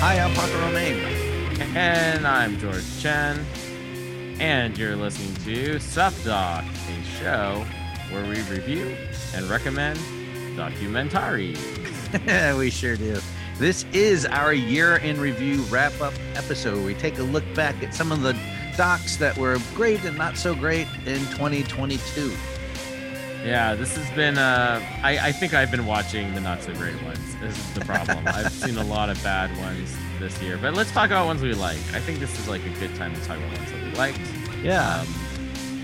Hi, I'm Paco Romane. And I'm George Chen. And you're listening to Sup Doc, a show where we review and recommend documentaries. we sure do. This is our year in review wrap up episode. Where we take a look back at some of the docs that were great and not so great in 2022. Yeah, this has been. Uh, I, I think I've been watching the not so great ones. This is the problem. I've seen a lot of bad ones this year, but let's talk about ones we like. I think this is like a good time to talk about ones that we liked. Yeah. Um,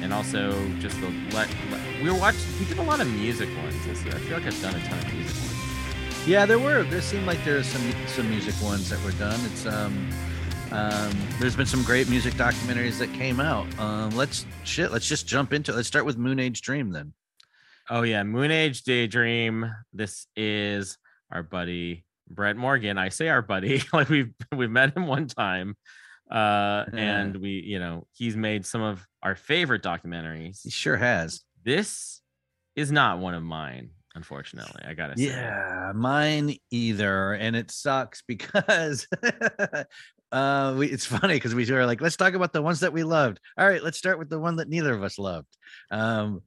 and also just let, let we were watching. We did a lot of music ones this year. I feel like I've done a ton of music ones. Yeah, there were. There seemed like there's some some music ones that were done. It's um, um, there's been some great music documentaries that came out. Um, let's shit. Let's just jump into. it. Let's start with Moonage Dream then. Oh yeah, Moonage Daydream. This is our buddy Brett Morgen. I say our buddy, like we've we've met him one time. Uh and we, you know, he's made some of our favorite documentaries. He sure has. This is not one of mine, unfortunately. I gotta say. Yeah, mine either, and it sucks because uh, we, it's funny because we were like, let's talk about the ones that we loved. All right, let's start with the one that neither of us loved. Um,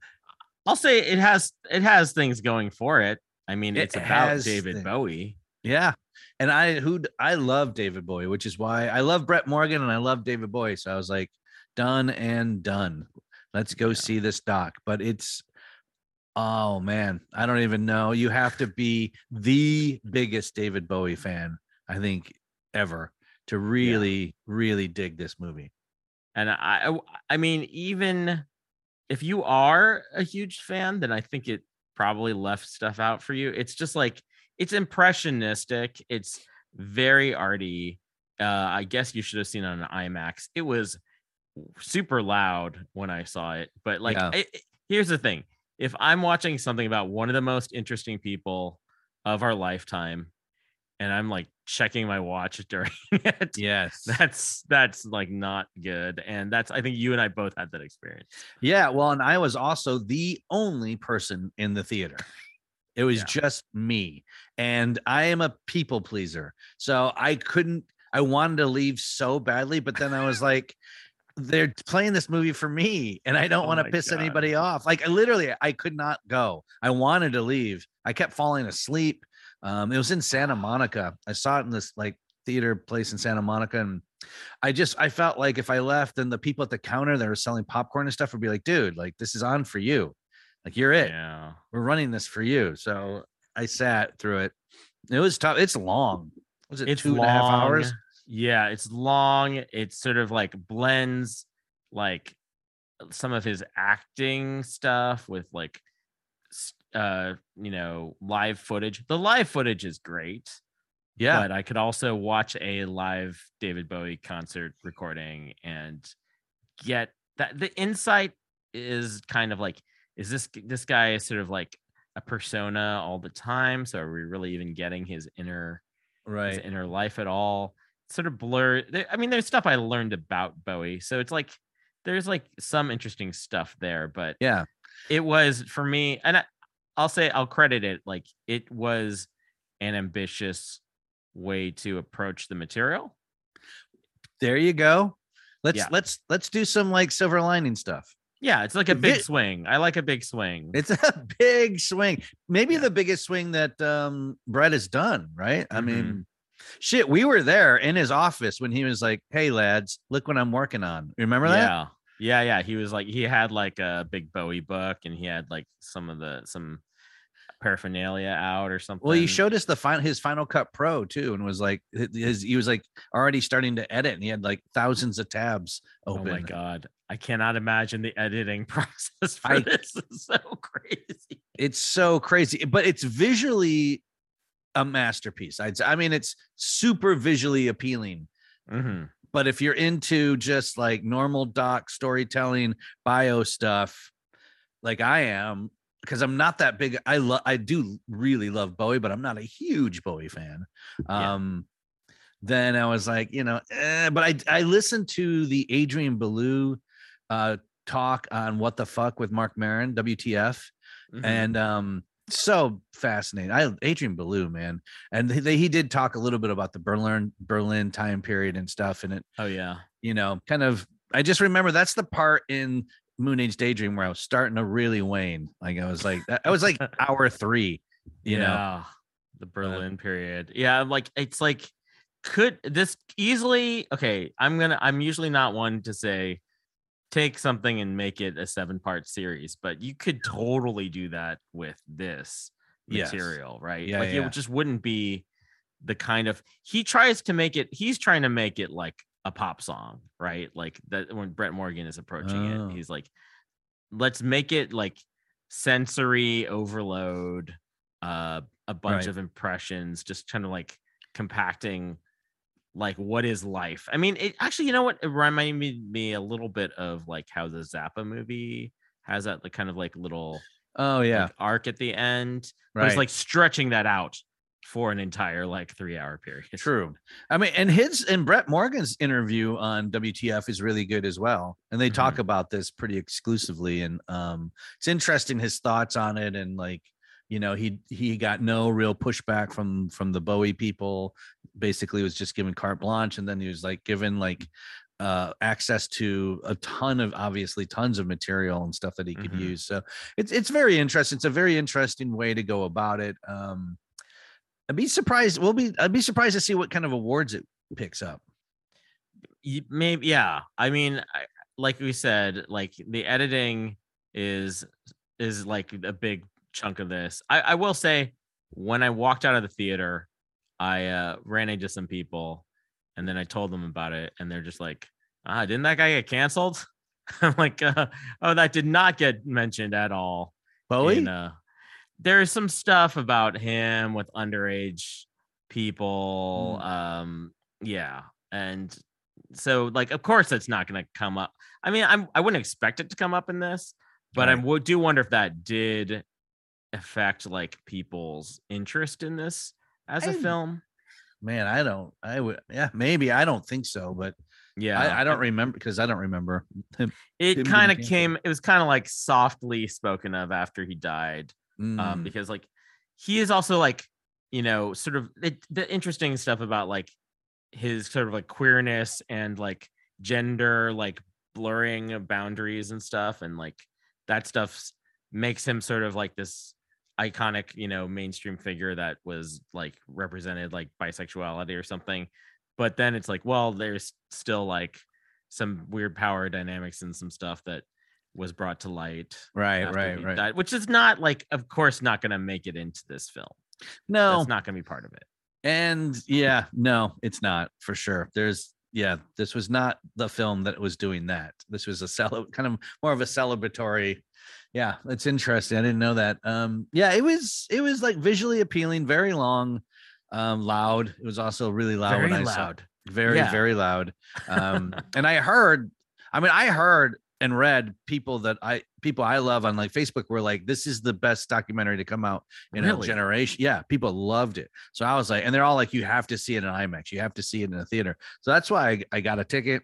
I'll say it has it has things going for it. I mean, It it's about David. Bowie. yeah, and I who I love David Bowie, which is why I love Brett Morgen and I love David Bowie. So I was like, done and done. Let's go see this doc. But it's oh man, I don't even know. You have to be the biggest David Bowie fan, I think, ever to really, really dig this movie. And I I mean, even if you are a huge fan, then I think it probably left stuff out for you. It's just like it's impressionistic. It's very arty. Uh, I guess you should have seen it on an IMAX. It was super loud when I saw it, but like, Yeah. it- here's the thing: if I'm watching something about one of the most interesting people of our lifetime, and I'm like checking my watch during it, Yes. that's that's like not good and that's i think you and i both had that experience Yeah, well, and I was also the only person in the theater. It was Yeah. just me. And I am a people pleaser. So I couldn't, I wanted to leave so badly, but then I was like, they're playing this movie for me and I don't Oh want to piss God. anybody off. Like, I literally, I could not go. I wanted to leave. I kept falling asleep. Um, it was in Santa Monica. I saw it in this like theater place in Santa Monica. And I just I felt like if I left, then the people at the counter that were selling popcorn and stuff would be like, dude, like this is on for you. Like you're it. yeah We're running this for you. So I sat through it. It was tough. It's long. Was it it's two and a half hours? yeah it's long it sort of like blends like some of his acting stuff with like uh you know live footage. The live footage is great Yeah. but I could also watch a live David Bowie concert recording and get that the insight is kind of like is this this guy is sort of like a persona all the time? So are we really even getting his inner right. his inner life at all? Sort of blur I mean there's stuff I learned about Bowie so it's like there's like some interesting stuff there but Yeah. it was for me and I, i'll say i'll credit it like it was an ambitious way to approach the material There you go. Let's Yeah. let's let's do some like silver lining stuff. Yeah, it's like a big swing. I like a big swing. It's a big swing. Maybe Yeah. the biggest swing that um Brett has done, right? I Mhm. mean, shit, we were there in his office when he was like, Hey lads, look what I'm working on. Remember that? Yeah. Yeah, yeah. He was like he had like a big Bowie book and he had like some of the some paraphernalia out or something. Well, he showed us the final his Final Cut Pro too, and was like his he was like already starting to edit, and he had like thousands of tabs Oh my god. I cannot imagine the editing process for I- this. It's so crazy. It's so crazy, but it's visually a masterpiece. I'd. I mean, it's super visually appealing. Mhm. But if you're into just like normal doc storytelling, bio stuff, like I am, because I'm not that big. I love, I do really love Bowie, but I'm not a huge Bowie fan. Yeah. Um, then I was like, you know, eh, but I I listened to the Adrian Belew uh talk on what the fuck with Marc Maron, WTF, Mhm. and um so fascinating. I Adrian Belew, man, and they, he did talk a little bit about the Berlin Berlin time period and stuff, and it oh yeah. you know, kind of. I just remember that's the part in Moonage Daydream where I was starting to really wane. Like I was like, I was like hour three, you know. the Berlin period. Yeah, like it's like could this easily okay, I'm gonna I'm usually not one to say take something and make it a seven part series, but you could totally do that with this Yes. material, right? Yeah, like yeah. it just wouldn't be the kind of he tries to make it he's trying to make it like a pop song, right? Like that when Brett Morgen is approaching Oh. it, he's like, let's make it like sensory overload, uh, a bunch Right. of impressions, just kind of like compacting like what is life. I mean, it actually, you know what? It reminded me, a little bit of like how the Zappa movie has that like kind of like little Oh yeah, like, arc at the end. But right. it's like stretching that out for an entire like three hour period. True. I mean, and his and Brett Morgen's interview on WTF is really good as well. And they talk about this pretty exclusively. And um it's interesting his thoughts on it. And like, you know, he he got no real pushback from from the Bowie people. Basically was just given carte blanche. And then he was like given like uh access to a ton of obviously tons of material and stuff that he could Mhm. use. So it's it's very interesting. It's a very interesting way to go about it. Um I'd be surprised. We'll be. I'd be surprised to see what kind of awards it picks up. Maybe yeah i mean I, like we said like the editing is is like a big chunk of this I, I will say when i walked out of the theater i uh ran into some people and then i told them about it and they're just like ah didn't that guy get canceled i'm like uh, oh that did not get mentioned at all Bowie. in, uh, there's some stuff about him with underage people Mm. um yeah and so like of course it's not going to come up i mean i'm i wouldn't expect it to come up in this but i Right. would do wonder if that did affect like people's interest in this as a I- film Man, I don't. I would. Yeah, maybe. I don't think so, but yeah I, I don't remember because I don't remember. him it kind of came it was kind of like softly spoken of after he died um Mm, because like he is also like you know sort of it, the interesting stuff about like his sort of like queerness and like gender like blurring of boundaries and stuff and like that stuff makes him sort of like this iconic you know mainstream figure that was like represented like bisexuality or something but then it's like well there's still like some weird power dynamics and some stuff that was brought to light right, right, right. died, which is not like, of course, not going to make it into this film. No, it's not going to be part of it. and yeah, no, it's not for sure. There's yeah, this was not the film that was doing that. This was a cel- kind of more of a celebratory. Yeah, it's interesting. I didn't know that. Um, yeah, it was it was like visually appealing, very long, um, loud. It was also really loud. Very when I saw- loud. very Yeah. very loud um and i heard i mean i heard and read people that i people i love on like facebook were like this is the best documentary to come out in a generation yeah people loved it so i was like and they're all like you have to see it in imax you have to see it in a theater so that's why i, I got a ticket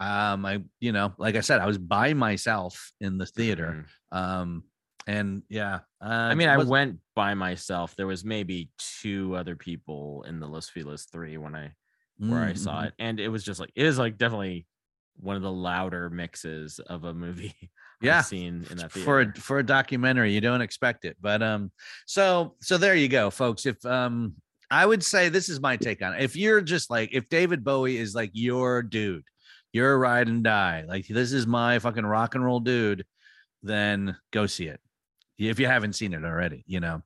um i you know like i said i was by myself in the theater Mhm. um and yeah uh, I mean, I was- went by myself. There was maybe two other people in the Los Feliz three when I where I Mm, saw mhm. it, and it was just like it is like definitely one of the louder mixes of a movie Yeah, seen in that for a for a documentary you don't expect it but um so so there you go folks if um i would say this is my take on it if you're just like if david bowie is like your dude your ride and die like this is my fucking rock and roll dude then go see it if you haven't seen it already you know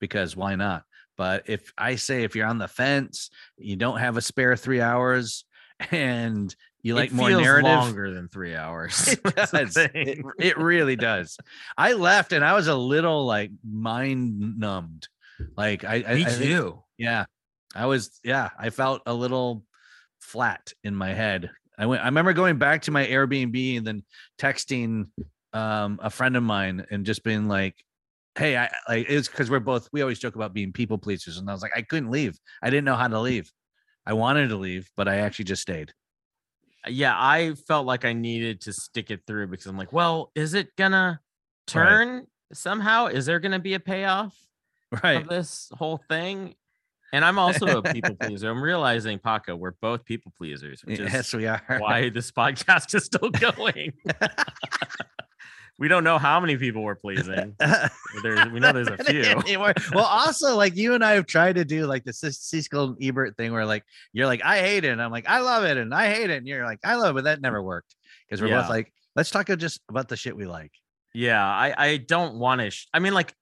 because why not but if i say if you're on the fence you don't have a spare three hours and you like it more narrative longer than three hours. it does. It, it really does. I left and I was a little like mind numbed. Like I, I Me I think- too. yeah, I was. Yeah, I felt a little flat in my head. I went. I remember going back to my Airbnb and then texting um, a friend of mine and just being like, "Hey, I like it's because we're both. We always joke about being people pleasers, and I was like, I couldn't leave. I didn't know how to leave. I wanted to leave, but I actually just stayed. yeah, I felt like I needed to stick it through because I'm like, well, is it gonna turn somehow? Is there gonna be a payoff Right. of this whole thing? And I'm also a people pleaser. I'm realizing, Paco, we're both people pleasers, which is Yes, we are. why this podcast is still going. we don't know how many people we're pleasing. There's, we know there's a few. Anymore. Well, also like you and I have tried to do like the Siskel and Ebert thing where like you're like I hate it, and I'm like I love it, and I hate it, and you're like I love it, but that never worked because we're Yeah. both like let's talk just about the shit we like. Yeah, I I don't want to. Sh- I mean, like,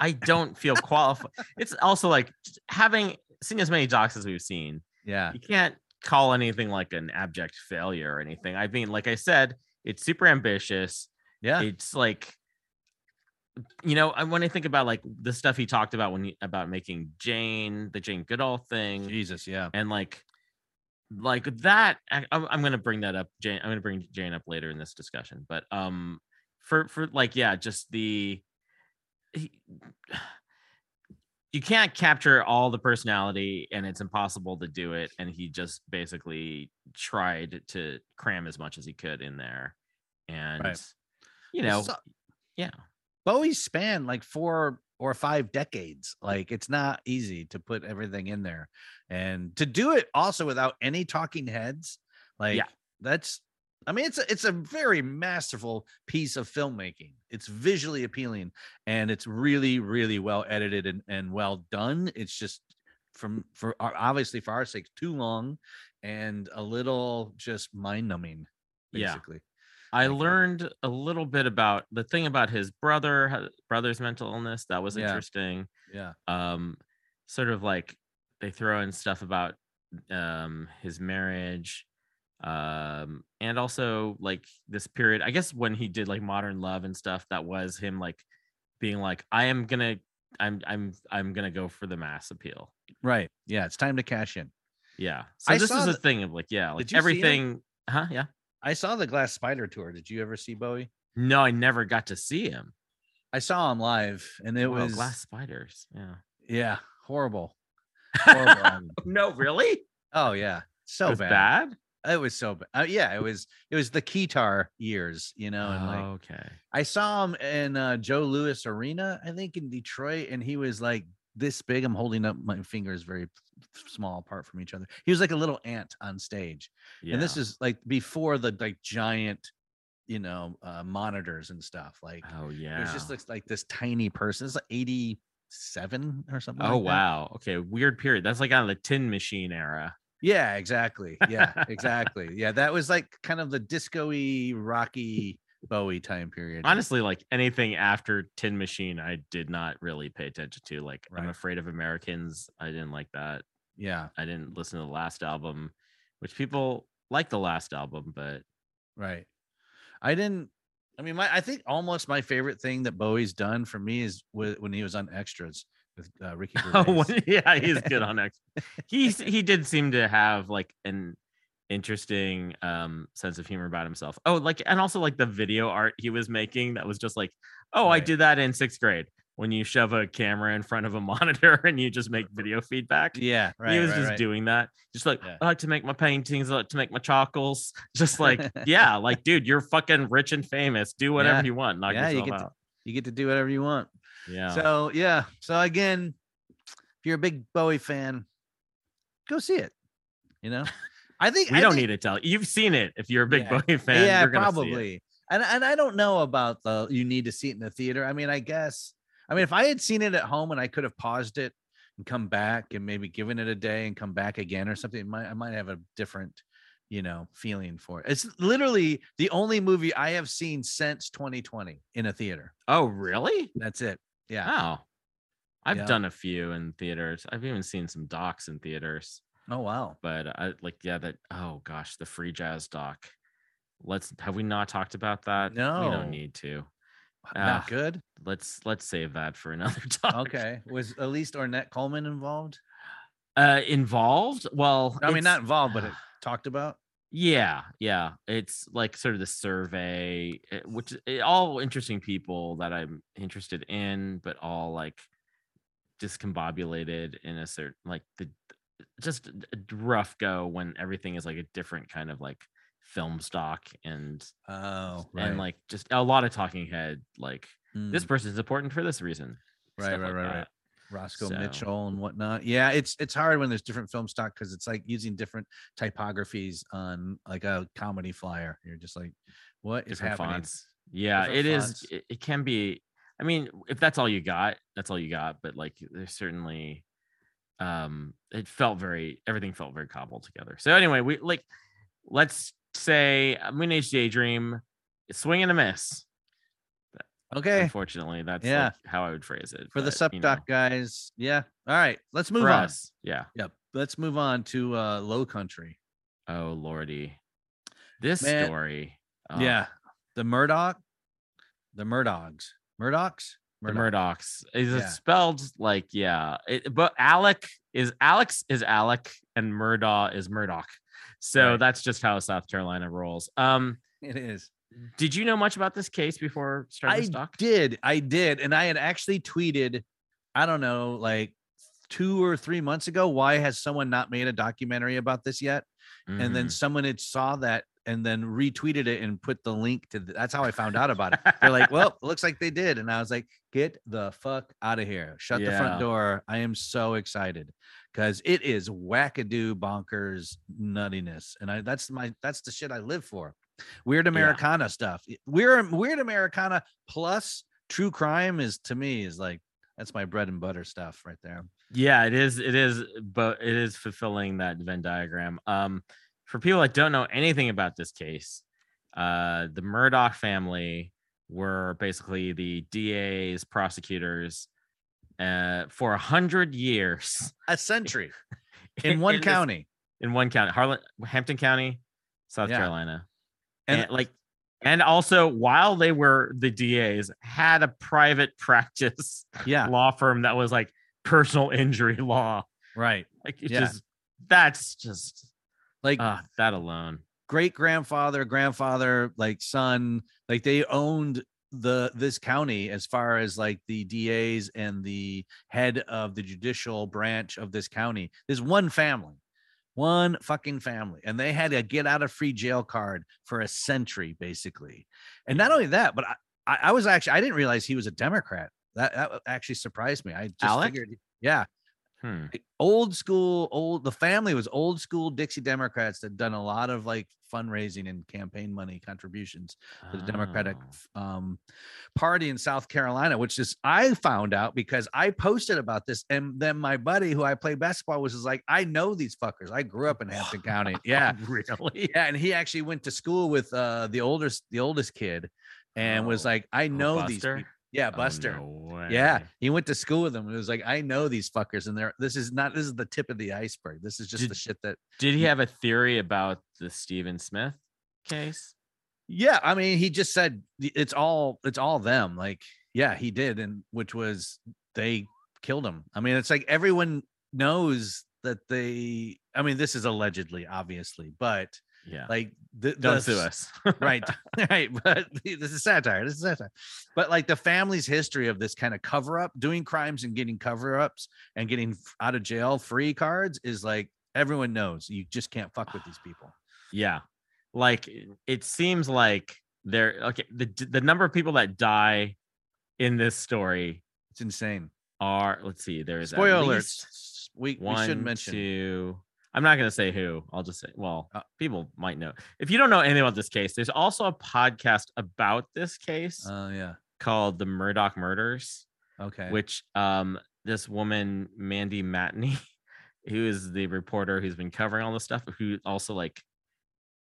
I don't feel qualified. it's also like having seen as many docs as we've seen. Yeah, You can't call anything like an abject failure or anything. I mean, like I said, it's super ambitious. yeah, It's like, you know, I- when I think about like the stuff he talked about when he about making Jane, the Jane Goodall thing, Jesus, yeah, and like like that I, I'm, I'm gonna bring that up jane i'm gonna bring jane up later in this discussion but um for for like yeah just the he- you can't capture all the personality and it's impossible to do it and he just basically tried to cram as much as he could in there and Right. you know So- yeah Bowie spanned like four or five decades. Like it's not easy to put everything in there, and to do it also without any talking heads. Like yeah. that's, I mean, it's a, it's a very masterful piece of filmmaking. It's visually appealing, and it's really really well edited and, and well done. It's just from for our, obviously for our sakes too long, and a little just mind numbing. Yeah. I Like, learned a little bit about the thing about his brother, brother's mental illness. That was Yeah. interesting. Yeah. Um, sort of like they throw in stuff about um his marriage, um, and also like this period. I guess when he did like Modern Love and stuff, that was him like being like, I am gonna, I'm, I'm, I'm gonna go for the mass appeal. Right. Yeah. It's time to cash in. Yeah. So I this is a thing of like, yeah, like Did you see him? everything. Huh? Yeah. I saw the Glass Spider tour. Did you ever see Bowie? No, I never got to see him. I saw him live, and it Wow, was glass spiders. Yeah. yeah, horrible. Horrible no, really? oh yeah, so bad. bad. It was so. Uh, yeah, it was. It was the Keytar years, you know. And like, okay. I saw him in uh, Joe Louis Arena, I think in Detroit, and he was like this big. I'm holding up my fingers very small apart from each other. He was like a little ant on stage. Yeah. And this is like before the like giant, you know, uh, monitors and stuff. Like Oh it yeah. was just looks like this tiny person. It's like 87 or something. oh like wow. Okay. Weird period. That's like on the tin machine era. Yeah, exactly. Yeah, exactly. Yeah, that was like kind of the disco-y, rocky Bowie time period. Honestly, like anything after Tin Machine, I did not really pay attention to. Like I'm afraid of Americans. I didn't like that. Yeah, I didn't listen to the last album, which people like the last album, but right. I didn't. I mean, my I think almost my favorite thing that Bowie's done for me is with, when he was on extras with uh, Ricky Oh, yeah, he's good on X. He's he did seem to have like an interesting um sense of humor about himself. Oh, like and also like the video art he was making that was just like, oh, I did that in sixth grade when you shove a camera in front of a monitor and you just make video feedback. yeah, right. he was right, just right. doing that. Just like Yeah. I like to make my paintings, I like to make my charcoals. Just like, yeah, like dude, you're fucking rich and famous. Do whatever Yeah. you want. Knock Yeah, you yourself get to- You get to do whatever you want. Yeah. So yeah. So again, if you're a big Bowie fan, go see it. You know, I think We I don't think- need to tell. You've seen it. If you're a big Yeah. Bowie fan, yeah, you're gonna see it. probably. And and I don't know about the you need to see it in the theater. I mean, I guess. I mean, if I had seen it at home and I could have paused it and come back and maybe given it a day and come back again or something, might I might have a different, you know, feeling for it. It's literally the only movie I have seen since 2020 in a theater. Oh, really? That's it. Yeah. Oh, I've Yeah. done a few in theaters. I've even seen some docs in theaters. Oh wow. But I like, yeah, that. Oh gosh, the free jazz doc. Let's have we not talked about that? No. We don't need to. Not Ah, good. Let's let's save that for another talk. Okay. Was at least Ornette Coleman involved? Uh, involved? Well, I mean, not involved, but it talked about. Yeah, yeah. It's like sort of the survey, eh, which is all interesting people that I'm interested in, but all like discombobulated in a certain like the just a rough go when everything is like a different kind of like film stock and Oh, and like just a lot of talking head like this Mm, person is important for this reason. right, right, like right, right. Roscoe So- Mitchell and whatnot. Yeah, it's it's hard when there's different film stock because it's like using different typographies on like a comedy flyer. You're just like, what is different happening? fonts. Yeah, Different it is. fonts. It, it can be. I mean, if that's all you got, that's all you got. But like, there's certainly, um, it felt very. Everything felt very cobbled together. So anyway, we like, let's say uh, Moonage Daydream, swing and a miss. Okay, Unfortunately, that's Yeah. like how I would phrase it. for the but, you know, Sup Doc guys. Yeah. All right, let's move for on. us, yeah. Yep. Let's move on to uh Low Country. Oh lordy, this Man, story. oh, Yeah, the Murdaugh, the Murdaughs, Murdaughs, the Murdaughs. Is it spelled like yeah? It, but Alec is Alex is Alec and Murdoch is Murdoch. So Right. that's just how South Carolina rolls. Um, It is. Did you know much about this case before starting I this doc? did. I did. And I had actually tweeted, I don't know, like two or three months ago, why has someone not made a documentary about this yet? And then Mhm. someone had saw that and then retweeted it and put the link to the, that's how I found out about it. They're like, well, it looks like they did. And I was like, get the fuck out of here. Shut the front door. I am so excited because it is wackadoo bonkers nuttiness. And I that's my that's the shit I live for. Weird Americana stuff. Weird weird Americana plus true crime is to me is like that's my bread and butter stuff right there. yeah, it is. It is, but it is fulfilling that Venn diagram. Um, for people that don't know anything about this case, uh, the Murdaugh family were basically the DA's prosecutors uh, for a hundred years A century in one this- county. in one county, Harlan, Hampton County, South Yeah. Carolina, And- and, like, and also while they were the DAs, had a private practice Yeah, law firm that was like personal injury law. right. Like, it Yeah. just that's just Like uh, that alone. great grandfather, grandfather, like son, like they owned the this county as far as like the DAs and the head of the judicial branch of this county. There's one family, one fucking family, and they had a get out of free jail card for a century, basically. And not only mm. that, but I, I, I was actually I didn't realize he was a Democrat. That that actually surprised me. I just Alec? figured, yeah, Hmm. like, old school old the family was old school dixie democrats that done a lot of like fundraising and campaign money contributions to the democratic Oh. um party in south carolina which is i found out because i posted about this and then my buddy who i play basketball with was like i know these fuckers i grew up in hampton county yeah really? yeah and he actually went to school with uh the oldest the oldest kid and was Oh. like i know these Buster? Yeah Oh, buster no yeah, he went to school with them. It was like, I know these fuckers, and they're this is not this is the tip of the iceberg. This is just the shit that Did he have a theory about the Stephen Smith case? yeah, I mean, he just said it's all it's all them. Like, yeah, he did, and which was they killed him. I mean, it's like everyone knows that they I mean, this is allegedly, obviously, but Yeah. like the, Don't the sue us. right right but this is satire this is satire but like the family's history of this kind of cover up doing crimes and getting cover ups and getting out of jail free cards is like everyone knows you just can't fuck with these people Yeah. Like it- seems like there okay, the the number of people that die in this story it's insane are let's see, there's at spoiler least alerts we, we one, should mention two, I'm not gonna say who. I'll just say, well, Uh, people might know. If you don't know anything about this case, there's also a podcast about this case Oh yeah. called The Murdaugh Murders, Okay. which um this woman Mandy Matney, who is the reporter who's been covering all this stuff, who also like,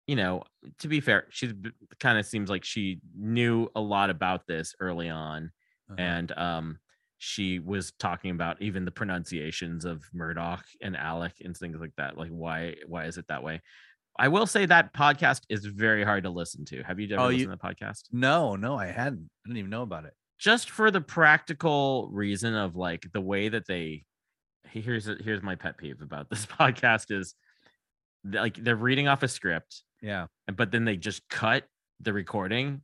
you know, to be fair, she kind of seems like she knew a lot about this early on Uh-huh. and um she was talking about even the pronunciations of Murdaugh and Alec and things like that. Like why why is it that way? I will say that podcast is very hard to listen to. Have you ever Oh, listened you- to the podcast? no, no, I hadn't. I didn't even know about it. Just for the practical reason of like the way that they here's here's my pet peeve about this podcast is like they're reading off a script Yeah. and but then they just cut the recording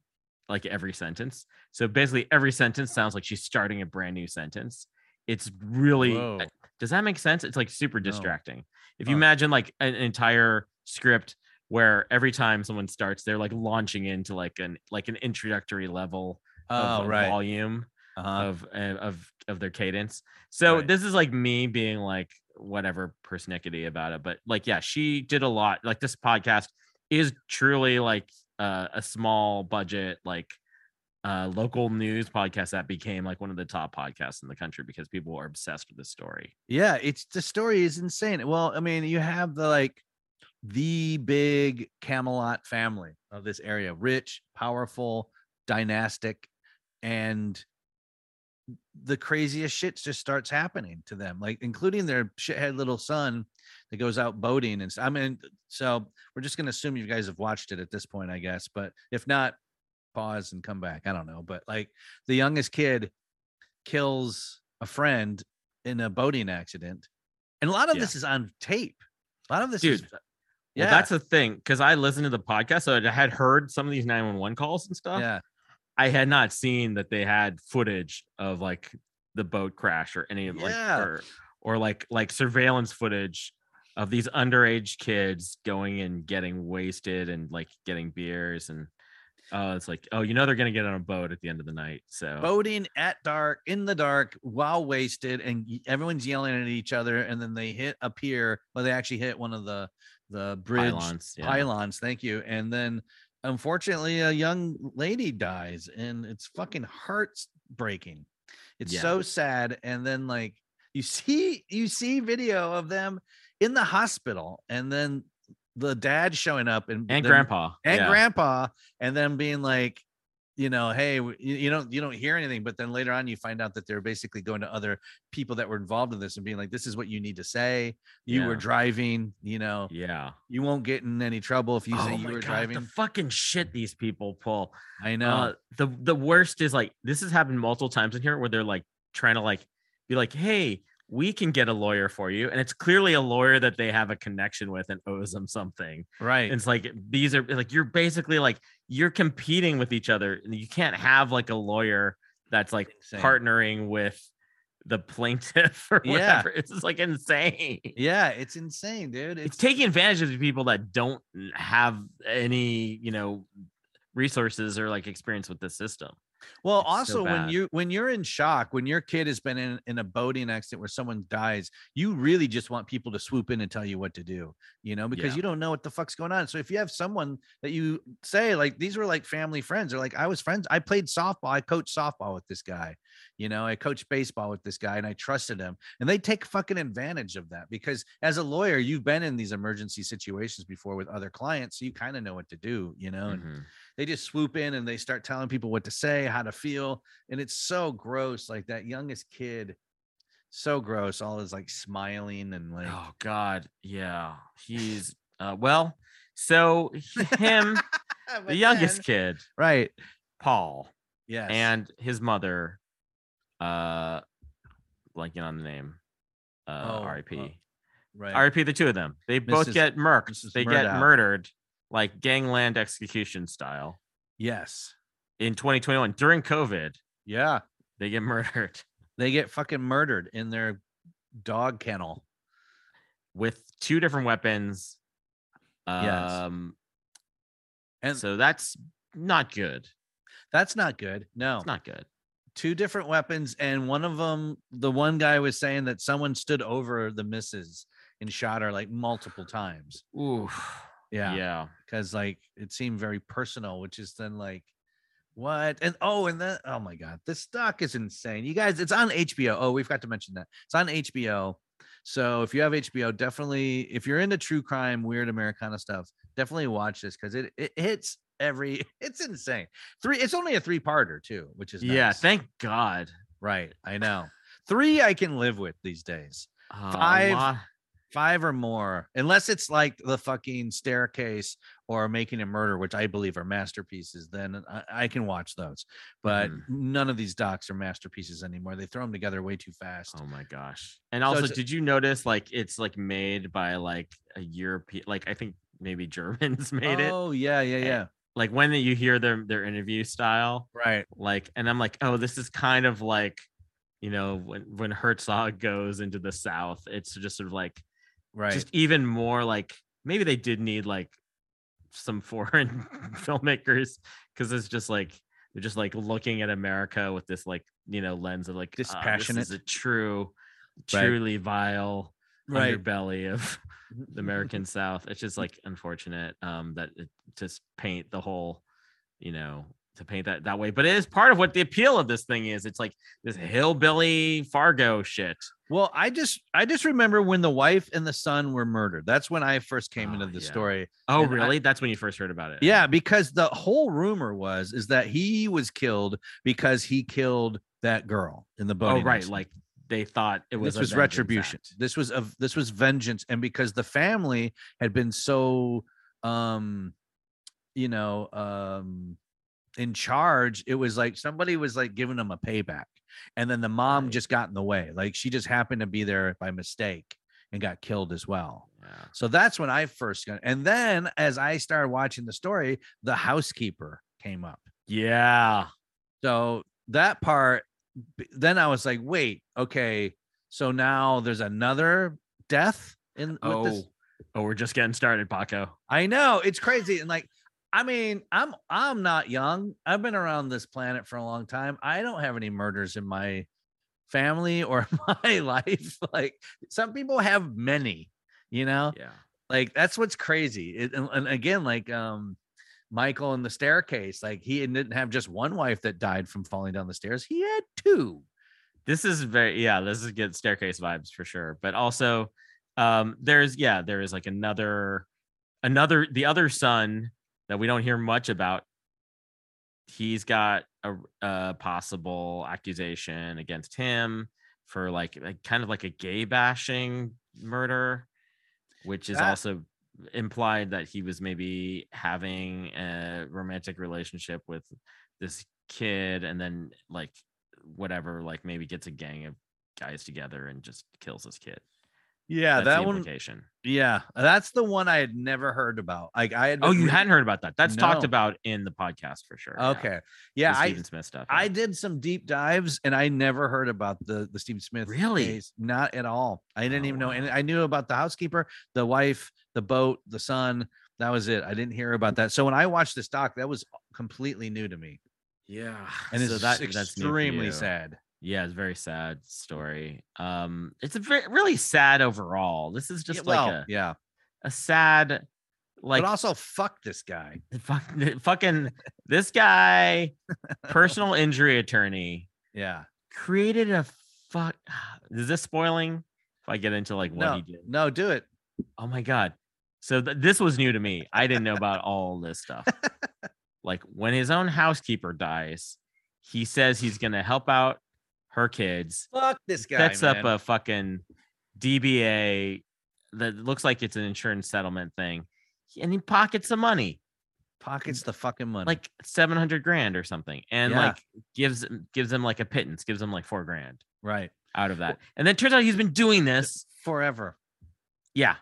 like every sentence. So basically every sentence sounds like she's starting a brand new sentence. It's really Whoa. does that make sense? It's like super No. distracting. If you imagine like an entire script where every time someone starts, they're like launching into like an like an introductory level of Oh a right. volume Uh-huh. of uh, of of their cadence. So Right. this is like me being like whatever persnickety about it, but like yeah, she did a lot. Like this podcast is truly like uh, a small budget like uh local news podcast that became like one of the top podcasts in the country because people are obsessed with this story. Yeah, it's the story is insane. Well, I mean, you have the like the big Camelot family of this area, rich, powerful, dynastic, and the craziest shit just starts happening to them, like including their shithead little son that goes out boating and I mean, so we're just gonna assume you guys have watched it at this point, I guess. But if not, pause and come back. I don't know. But like the youngest kid kills a friend in a boating accident. And a lot of Yeah. this is on tape. A lot of this Dude, is Well, that's the thing because I listened to the podcast, so I had heard some of these 911 calls and stuff. yeah. I had not seen that they had footage of like the boat crash or any of like Yeah. or, or like like surveillance footage of these underage kids going and getting wasted and like getting beers and oh it's like oh you know they're gonna get on a boat at the end of the night so boating at dark in the dark while wasted and everyone's yelling at each other and then they hit a pier well they actually hit one of the the bridge pylons yeah. pylons thank you and then unfortunately a young lady dies and it's fucking heartbreaking it's Yeah. so sad and then like you see you see video of them in the hospital and then the dad showing up and and them- grandpa and yeah. grandpa and then being like you know hey you, you don't you don't hear anything but then later on you find out that they're basically going to other people that were involved in this and being like this is what you need to say. You were driving you know yeah. you won't get in any trouble if you say oh you my were God, driving. the fucking shit these people pull. I know. Uh, the the worst is like this has happened multiple times in here where they're like trying to like be like, hey, we can get a lawyer for you, and it's clearly a lawyer that they have a connection with and owes them something. right And it's like these are like you're basically like you're competing with each other, and you can't have like a lawyer that's like Insane. partnering with the plaintiff or whatever. Yeah. It's just like insane. yeah it's insane dude It's taking advantage of the people that don't have any, you know, resources or like experience with the system. Well, It's so also when bad. you when you're in shock, when your kid has been in, in a boating accident where someone dies, you really just want people to swoop in and tell you what to do, you know, because Yeah. you don't know what the fuck's going on. So if you have someone that you say like these were like family friends, or like I was friends, I played softball, I coached softball with this guy, you know, I coached baseball with this guy, and I trusted him, and they take fucking advantage of that because as a lawyer, you've been in these emergency situations before with other clients, so you kind of know what to do, you know. and Mhm. They just swoop in and they start telling people what to say, how to feel. And it's so gross. Like that youngest kid, so gross. All is like smiling and like, Oh God, yeah, he's uh, well. So him, the youngest then- kid, right? Paul, Yes. and his mother, uh, blanking on the name, uh, Oh, R.I.P. uh, right. R.I.P. The two of them, they both get murked. Mrs. They get murdered, like gangland execution style, yes. in 2021 during COVID. Yeah. They get murdered They get fucking murdered in their dog kennel. with two different weapons. Yes. Um, And so that's not good. that's not good. No. It's not good. two different weapons and one of them the one guy was saying that someone stood over the misses and shot her like multiple times. Ooh. Yeah. Yeah. Because like it seemed very personal, which is then like what? And oh, and then oh my god, this doc is insane. You guys, it's on HBO. Oh, we've got to mention that. It's on HBO. So if you have HBO, definitely if you're into true crime, weird Americana stuff, definitely watch this because it, it hits every it's insane. Three, it's only a three-parter too, which is Yeah. Thank God. right. I know. Three I can live with these days. Uh, Five Five or more, unless it's like the fucking staircase or making a murder, which I believe are masterpieces, then I, I can watch those. But Mhm. none of these docs are masterpieces anymore. They throw them together way too fast. Oh my gosh. And So also, did you notice like it's like made by like a European like I think maybe Germans made it. Oh yeah, yeah, Eh, yeah. Like when you hear their their interview style, Right. like and I'm like, "Oh, this is kind of like you know, when when Herzog goes into the south, it's just sort of like Right. just even more like maybe they did need like some foreign filmmakers because it's just like they're just like looking at America with this like you know lens of like "Ah, Dispassionate. This is a true, Right. truly vile right. underbelly of the American South. It's just like unfortunate um that it just paint the whole, you know, to paint that that way. But it is part of what the appeal of this thing is. It's like this hillbilly Fargo shit. Well, I just I just remember when the wife and the son were murdered. That's when I first came into Oh, the yeah. story. Oh, And I- really? That's when you first heard about it. Yeah, because the whole rumor was is that he was killed because he killed that girl in the boat. Oh, right. Like they thought it was this was retribution. act. This was of this was vengeance, and because the family had been so, um, you know, um, in charge, it was like somebody was like giving them a payback, and then the mom Right. just got in the way. Like she just happened to be there by mistake and got killed as well. Yeah. So that's when I first got. And then as I started watching the story, the housekeeper came up. Yeah. So that part, then I was like, wait, okay. So now there's another death in with Oh, this. oh, we're just getting started, Paco. I know it's crazy. And like, I mean, I'm I'm not young. I've been around this planet for a long time. I don't have any murders in my family or my life. Like some people have many, you know? Yeah. like that's what's crazy it, and, and again like um michael in the staircase like he didn't have just one wife that died from falling down the stairs he had two this is very yeah this is good staircase vibes for sure but also um there's yeah there is like another another the other son that we don't hear much about. He's got a, a possible accusation against him for like, like kind of like a gay bashing murder which is That- also implied that he was maybe having a romantic relationship with this kid and then like whatever like maybe gets a gang of guys together and just kills this kid yeah That's that one yeah that's the one i had never heard about. Like i had oh you reading- hadn't heard about that. That's talked about in the podcast for sure okay. Yeah The i Stephen Smith stuff i did some deep dives and i never heard about the the steve smith Really? case. not at all. I didn't Oh, even know and oh. i knew about the housekeeper the wife the boat the son. That was it. I didn't hear about that. So when i watched this doc that was completely new to me. Yeah and so it's that that's extremely sad yeah it's a very sad story. Um it's a very really sad overall. This is just Yeah, like well, a, yeah. a sad like but also fuck this guy. Fuck, fucking this guy personal injury attorney yeah. created a fuck is this spoiling? If i get into like what no he did. no do it. Oh my god. So th- this was new to me. I didn't know about all this stuff. Like when his own housekeeper dies he says he's gonna help out her kids. Fuck this guy sets up a fucking dba that looks like it's an insurance settlement thing and he pockets some money. Pockets the fucking money. Like 700 grand or something and Yeah. like gives gives them like a pittance gives them like four grand right. out of that. And then it turns out he's been doing this forever. Yeah.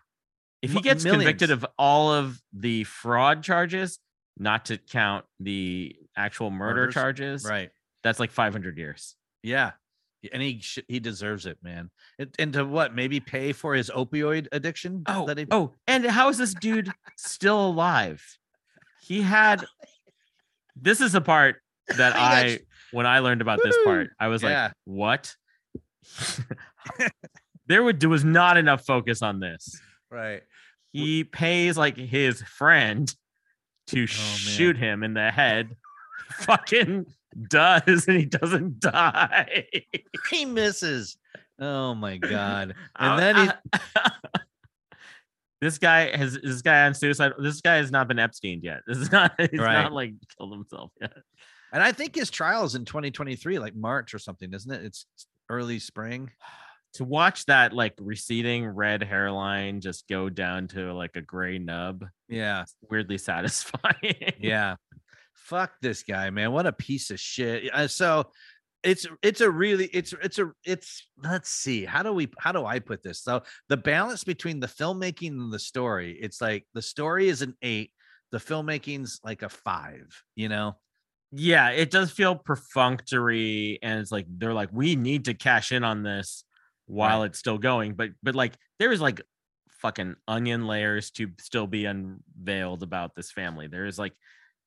If he gets convicted of all of the fraud charges not to count the actual murder Murders? charges right. that's like 500 years. Yeah and he sh- he deserves it man and, and to what maybe pay for his opioid addiction oh he oh and how is this dude still alive he had this is the part that i when i learned about this part i was Yeah. like what there would there was not enough focus on this. Right. He pays like his friend to Oh, man. shoot him in the head. Fucking does, and he doesn't die. He misses. Oh my god. And then he this guy has this guy on suicide. This guy has not been Epstein yet. This is not. He's Right. not like killed himself yet. and I think his trial is in 2023, like March or something, isn't it? It's early spring. To watch that like receding red hairline just go down to like a gray nub, Yeah. weirdly satisfying. Yeah. Fuck this guy, man. What a piece of shit. So it's it's a really it's it's a it's let's see how do we how do i put this so the balance between the filmmaking and the story it's like the story is an eight the filmmaking's like a five you know yeah, it does feel perfunctory, and it's like they're like, we need to cash in on this while it's still going. But but like there's like fucking onion layers to still be unveiled about this family. There's like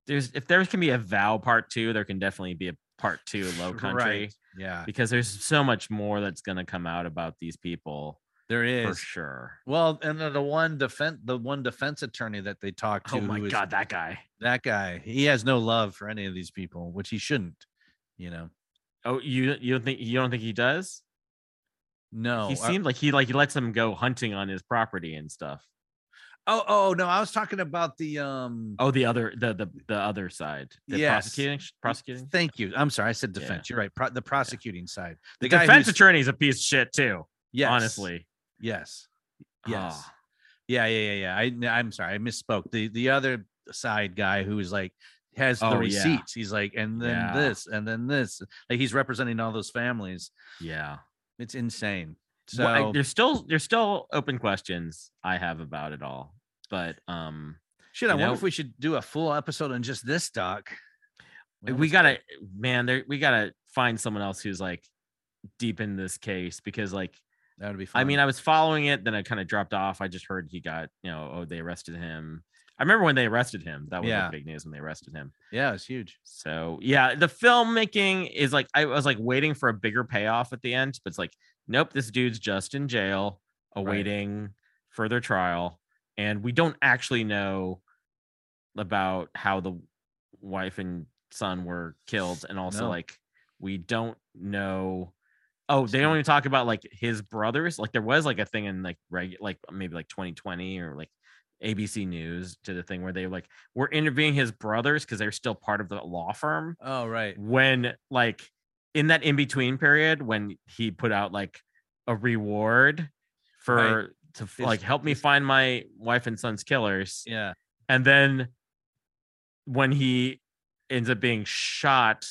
there's if there can be a vow part two, there can definitely be a part two low country Right. yeah because there's so much more that's gonna come out about these people There is for sure. well and the one defense the one defense attorney that they talked oh to Oh my who is- god, that guy. that guy he has no love for any of these people which he shouldn't you know Oh, you you don't think you don't think he does? no he uh I- like he like he lets them go hunting on his property and stuff. Oh oh no i was talking about the um Oh, the other the the the other side. The Yes. prosecuting prosecuting. Thank you. I'm sorry. I said Yeah. defense. You're right. Pro- the prosecuting side. The, The, guy defense who's- attorney is a piece of shit too. Yes. Honestly. Yes. Yes. Ah, Yeah. Yeah. Yeah. Yeah. I, I'm sorry. I misspoke. The the other side guy who is like has the Oh, yeah. receipts. He's like, and then Yeah. this, and then this. Like he's representing all those families. yeah. It's insane. So Well, I- there's still there's still open questions I have about it all, but um, shit. I you wonder if we should do a full episode on just this doc. Well, we gotta man, there we gotta find someone else who's like deep in this case because like That would be fun. I mean I was following it, then I kind of dropped off. I just heard he got you know oh they arrested him. I remember when they arrested him. That was Yeah. like big news when they arrested him. yeah, it's huge. So yeah, the filmmaking is like I was like waiting for a bigger payoff at the end, but it's like, nope, this dude's just in jail awaiting further trial. And we don't actually know about how the wife and son were killed. And also No. like we don't know. Oh, they don't even talk about like his brothers. Like there was like a thing in like reg like maybe like 2020 or like ABC News to the thing where they like were interviewing his brothers because they're still part of the law firm Oh right. when like in that in between period when he put out like a reward for to f- His- like help me find my wife and son's killers. Yeah. and then when he ends up being shot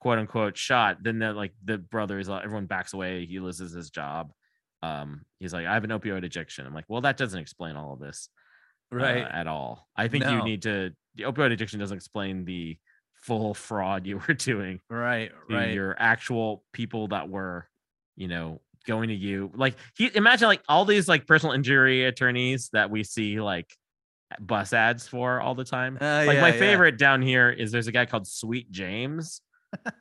quote unquote shot then the like the brothers uh, everyone backs away. He loses his job. Um he's like i have an opioid addiction. I'm like well that doesn't explain all of this uh, Right. at all. I think you need to the opioid addiction doesn't explain the full fraud you were doing right. Right. your actual people that were you know going to you like he imagine like all these like personal injury attorneys that we see like bus ads for all the time Uh, like yeah, my yeah. favorite down here is there's a guy called sweet james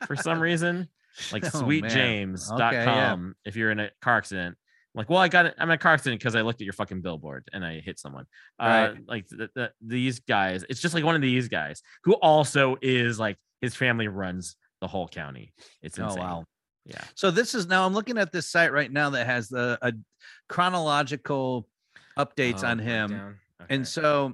for some reason like Oh, sweetjames.com Okay, yeah. if you're in a car accident like well i got it i'm in a car accident because i looked at your fucking billboard and i hit someone uh Right. like th- th- these guys it's just like one of these guys who also is like his family runs the whole county it's insane. Oh insane wow. yeah So this is now I'm looking at this site right now that has the a chronological updates Oh, on him. breakdown. And so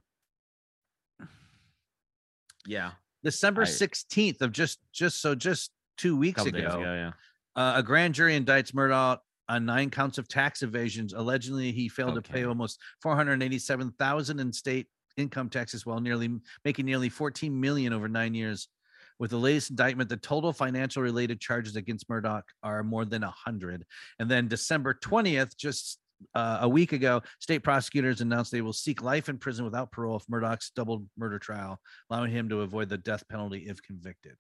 yeah December I- 16th of just just so just two weeks ago, ago yeah uh, a grand jury indicts Murdaugh on nine counts of tax evasions. Allegedly, he failed to pay Okay. almost 487,000 in state income taxes while nearly making nearly 14 million over nine years. With the latest indictment, the total financial related charges against Murdaugh are more than 100. And then December 20th, just uh, a week ago, state prosecutors announced they will seek life in prison without parole if Murdaugh's double murder trial, allowing him to avoid the death penalty if convicted.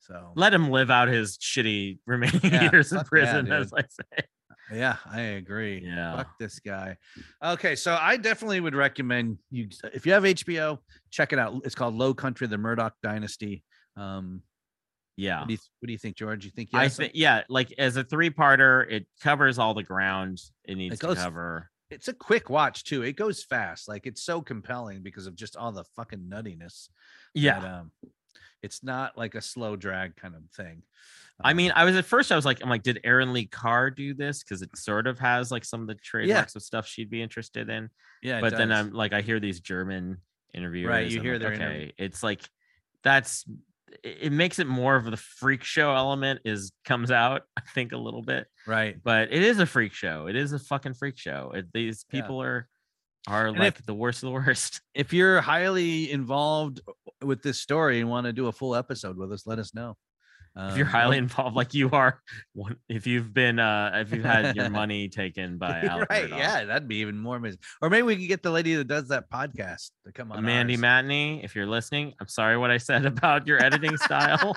So let him live out his shitty remaining Yeah, years in fuck yeah, prison as i say Yeah, I agree. Yeah. Fuck this guy. Okay, so I definitely would recommend you if you have HBO, check it out. It's called Low Country: The Murdaugh Dynasty. Um, Yeah. What do you, what do you think, George? You think you I think yeah, like as a three-parter, it covers all the ground it needs goes- to cover. it's a quick watch too. It goes fast. Like it's so compelling because of just all the fucking nuttiness. Yeah. um, it's not like a slow drag kind of thing. I mean, Um, I was at first I was like, I'm like, did Erin Lee Carr do this? Because it sort of has like some of the trademarks of stuff she'd be interested in. yeah, but then. I'm like, I hear these German interviewers. Right. You I'm hear like, their okay. interview- It's like that's it makes it more of the freak show element is comes out, I think, a little bit. right. But it is a freak show. It is a fucking freak show. It, these Yeah. people are are And like if- the worst of the worst. If you're highly involved with this story and want to do a full episode with us, let us know. if you're Um, highly involved like you are if you've been uh if you've had your money taken by Alec right, yeah, that'd be even more amazing. Or maybe we can get the lady that does that podcast to come on. Mandy ours. Matney, if you're listening, I'm sorry what I said about your editing style.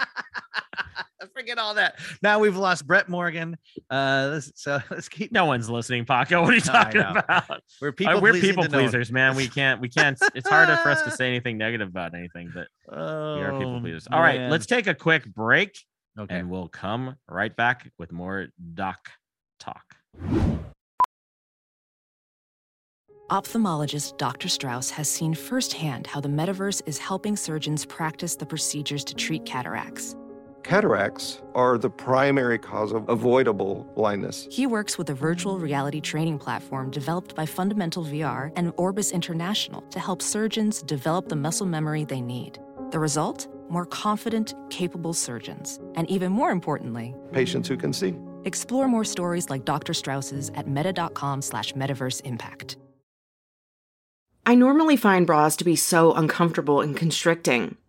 Forget all that. Now we've lost Brett Morgen. Uh, let's, so let's keep. No one's listening, Paco. What are you talking know. about? We're Uh, people. we're people pleasers, man. We can't, we can't. It's harder for us to say anything negative about anything, but Oh, we are people pleasers. All right, man. let's take a quick break Okay. and we'll come right back with more doc talk. Ophthalmologist Dr. Strauss has seen firsthand how the metaverse is helping surgeons practice the procedures to treat cataracts. Cataracts are the primary cause of avoidable blindness. He works with a virtual reality training platform developed by Fundamental VR and Orbis International to help surgeons develop the muscle memory they need. The result? More confident, capable surgeons. And even more importantly, Patients who can see. explore more stories like Dr. Strauss's at meta.com slash metaverse impact. I normally find bras to be so uncomfortable and constricting,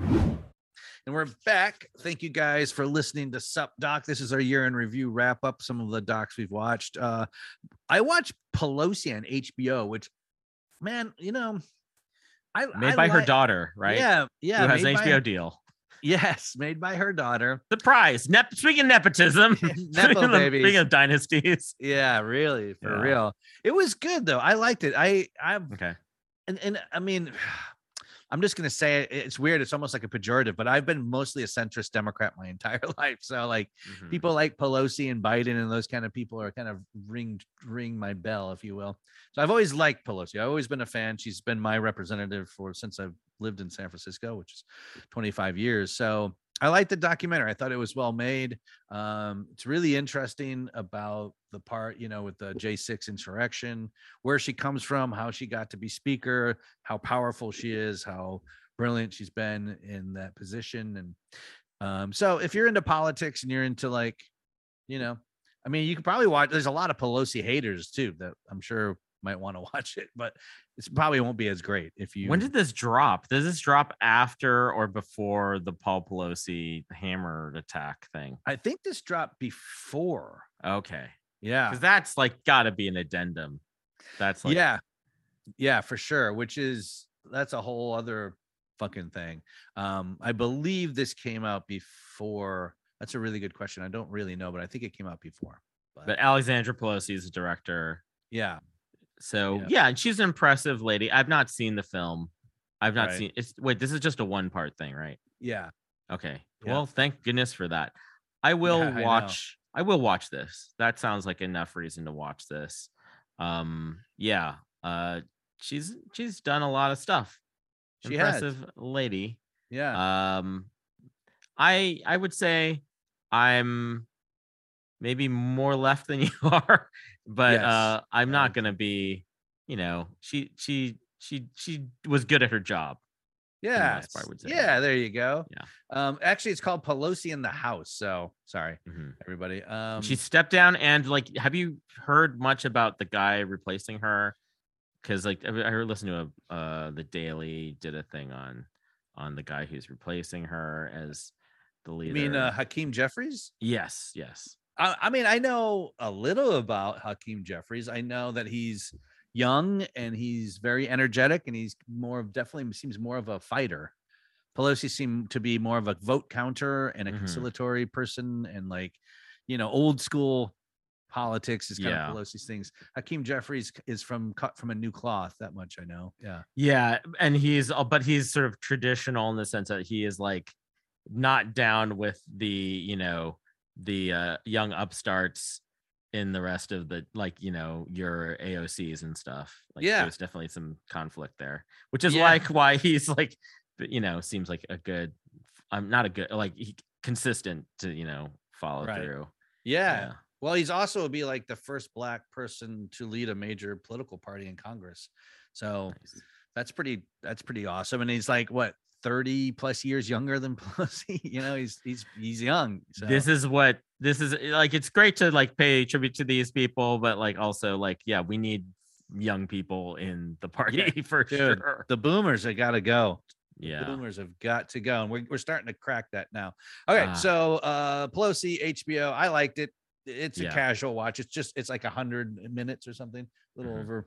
And we're back. Thank you guys for listening to Sup Doc. This is our year in review wrap up. Some of the docs we've watched. Uh, I watched Pelosi on HBO, which, man, you know, I Made I by her daughter, right? Yeah, yeah. Who has an by- HBO deal. Yes, made by her daughter. The prize. Nep- speaking of nepotism, Nepo speaking, of, speaking of dynasties. Yeah, really, for Yeah. real. It was good though. I liked it. I I'm Okay. and, and I mean, I'm just gonna say it, it's weird. It's almost like a pejorative, but I've been mostly a centrist Democrat my entire life. So like Mhm. people like Pelosi and Biden and those kind of people are kind of ring ring my bell, if you will. So I've always liked Pelosi. I've always been a fan. She's been my representative for since I've lived in San Francisco, which is 25 years. So I liked the documentary. I thought it was well made. Um, it's really interesting about the part, you know, with the J6 insurrection, where she comes from, how she got to be speaker, how powerful she is, how brilliant she's been in that position. And um, so if you're into politics and you're into like, you know, I mean, you could probably watch. There's a lot of Pelosi haters too that I'm sure might want to watch it, but it probably won't be as great if you. When did this drop? Does this drop after or before the Paul Pelosi hammered attack thing? I think this dropped before. Okay. Yeah. Because that's like got to be an addendum. That's like, yeah. Yeah, for sure. Which is that's a whole other fucking thing. Um, I believe this came out before. That's a really good question. I don't really know, but I think it came out before. But, but Alexandra Pelosi is the director. yeah, So Yeah. yeah. and she's an impressive lady. I've not seen the film. I've not Right. seen it's wait, this is just a one part thing, right? yeah, Okay. Yeah. Well, thank goodness for that. I will Yeah, watch I, will watch this. That sounds like enough reason to watch this. Um yeah. Uh she's she's done a lot of stuff. She has. Impressive lady. yeah. Um I I would say I'm maybe more left than you are, but Yes. uh, I'm not gonna be. You know, she she she she was good at her job. Yeah, most part, would say. yeah. There you go. Yeah. Um, actually, it's called Pelosi in the House. So sorry, Mhm. everybody. Um, she stepped down and like have you heard much about the guy replacing her because like i I heard listen to a uh the daily did a thing on on the guy who's replacing her as the leader. you mean uh, Hakeem Jeffries? yes yes I, I mean, I know a little about Hakeem Jeffries. I know that he's young and he's very energetic, and he's more of definitely seems more of a fighter. Pelosi seemed to be more of a vote counter and a Mhm. conciliatory person, and like, you know, old school politics is kind Yeah. of Pelosi's things. Hakeem Jeffries is from cut from a new cloth. That much I know. Yeah. yeah and he's uh, but he's sort of traditional in the sense that he is like not down with the you know the uh young upstarts in the rest of the like you know your AOCs and stuff. Like Yeah. there's definitely some conflict there, which is Yeah. like why he's like you know seems like a good I'm not a good like he, consistent to you know follow Right. through. Yeah. Well, he's also be like the first black person to lead a major political party in Congress. So Nice. that's pretty that's pretty awesome. And he's like what 30 plus years younger than Pelosi. you know, he's he's he's young. So This is what this is like it's great to like pay tribute to these people but like also like yeah we need young people in the party for dude, sure. the boomers have got to go. The Yeah. boomers have got to go. And we're, we're starting to crack that now. Okay, Ah. so uh Pelosi, HBO, I liked it. It's a Yeah. casual watch. It's just it's like a hundred minutes or something, a little Mhm. over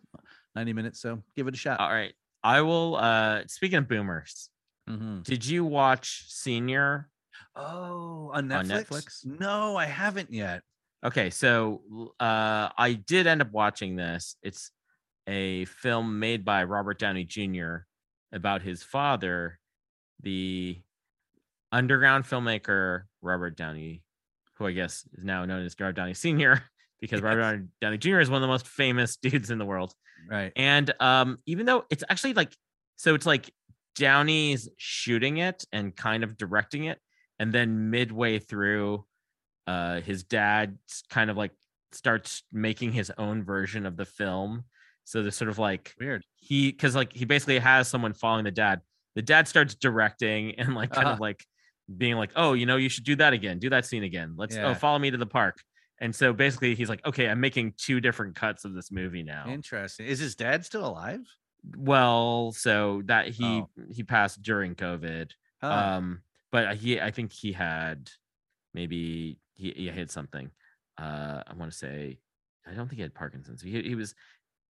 90 minutes. So give it a shot. All right. I will uh speaking of boomers, Mhm. did you watch Senior? Oh, on On Netflix? Netflix? No, I haven't yet. Okay, so uh I did end up watching this. It's a film made by Robert Downey Jr. about his father, the underground filmmaker Robert Downey, who I guess is now known as Robert Downey Sr. because Robert Yes. Downey- Downey Jr. is one of the most famous dudes in the world. Right. And um, even though it's actually like, so it's like Downey's shooting it and kind of directing it, and then midway through, uh, his dad kind of like starts making his own version of the film. So the sort of like Weird. he, because like he basically has someone following the dad. The dad starts directing and like kind of Uh-huh. like being like, oh, you know, you should do that again, do that scene again. Let's Yeah. oh, follow me to the park. And so basically, he's like, okay, I'm making two different cuts of this movie now Interesting. Is his dad still alive? Well so that he Oh. he passed during covid Oh, um but he i think he had maybe he, he had something uh i want to say i don't think he had parkinson's he, he was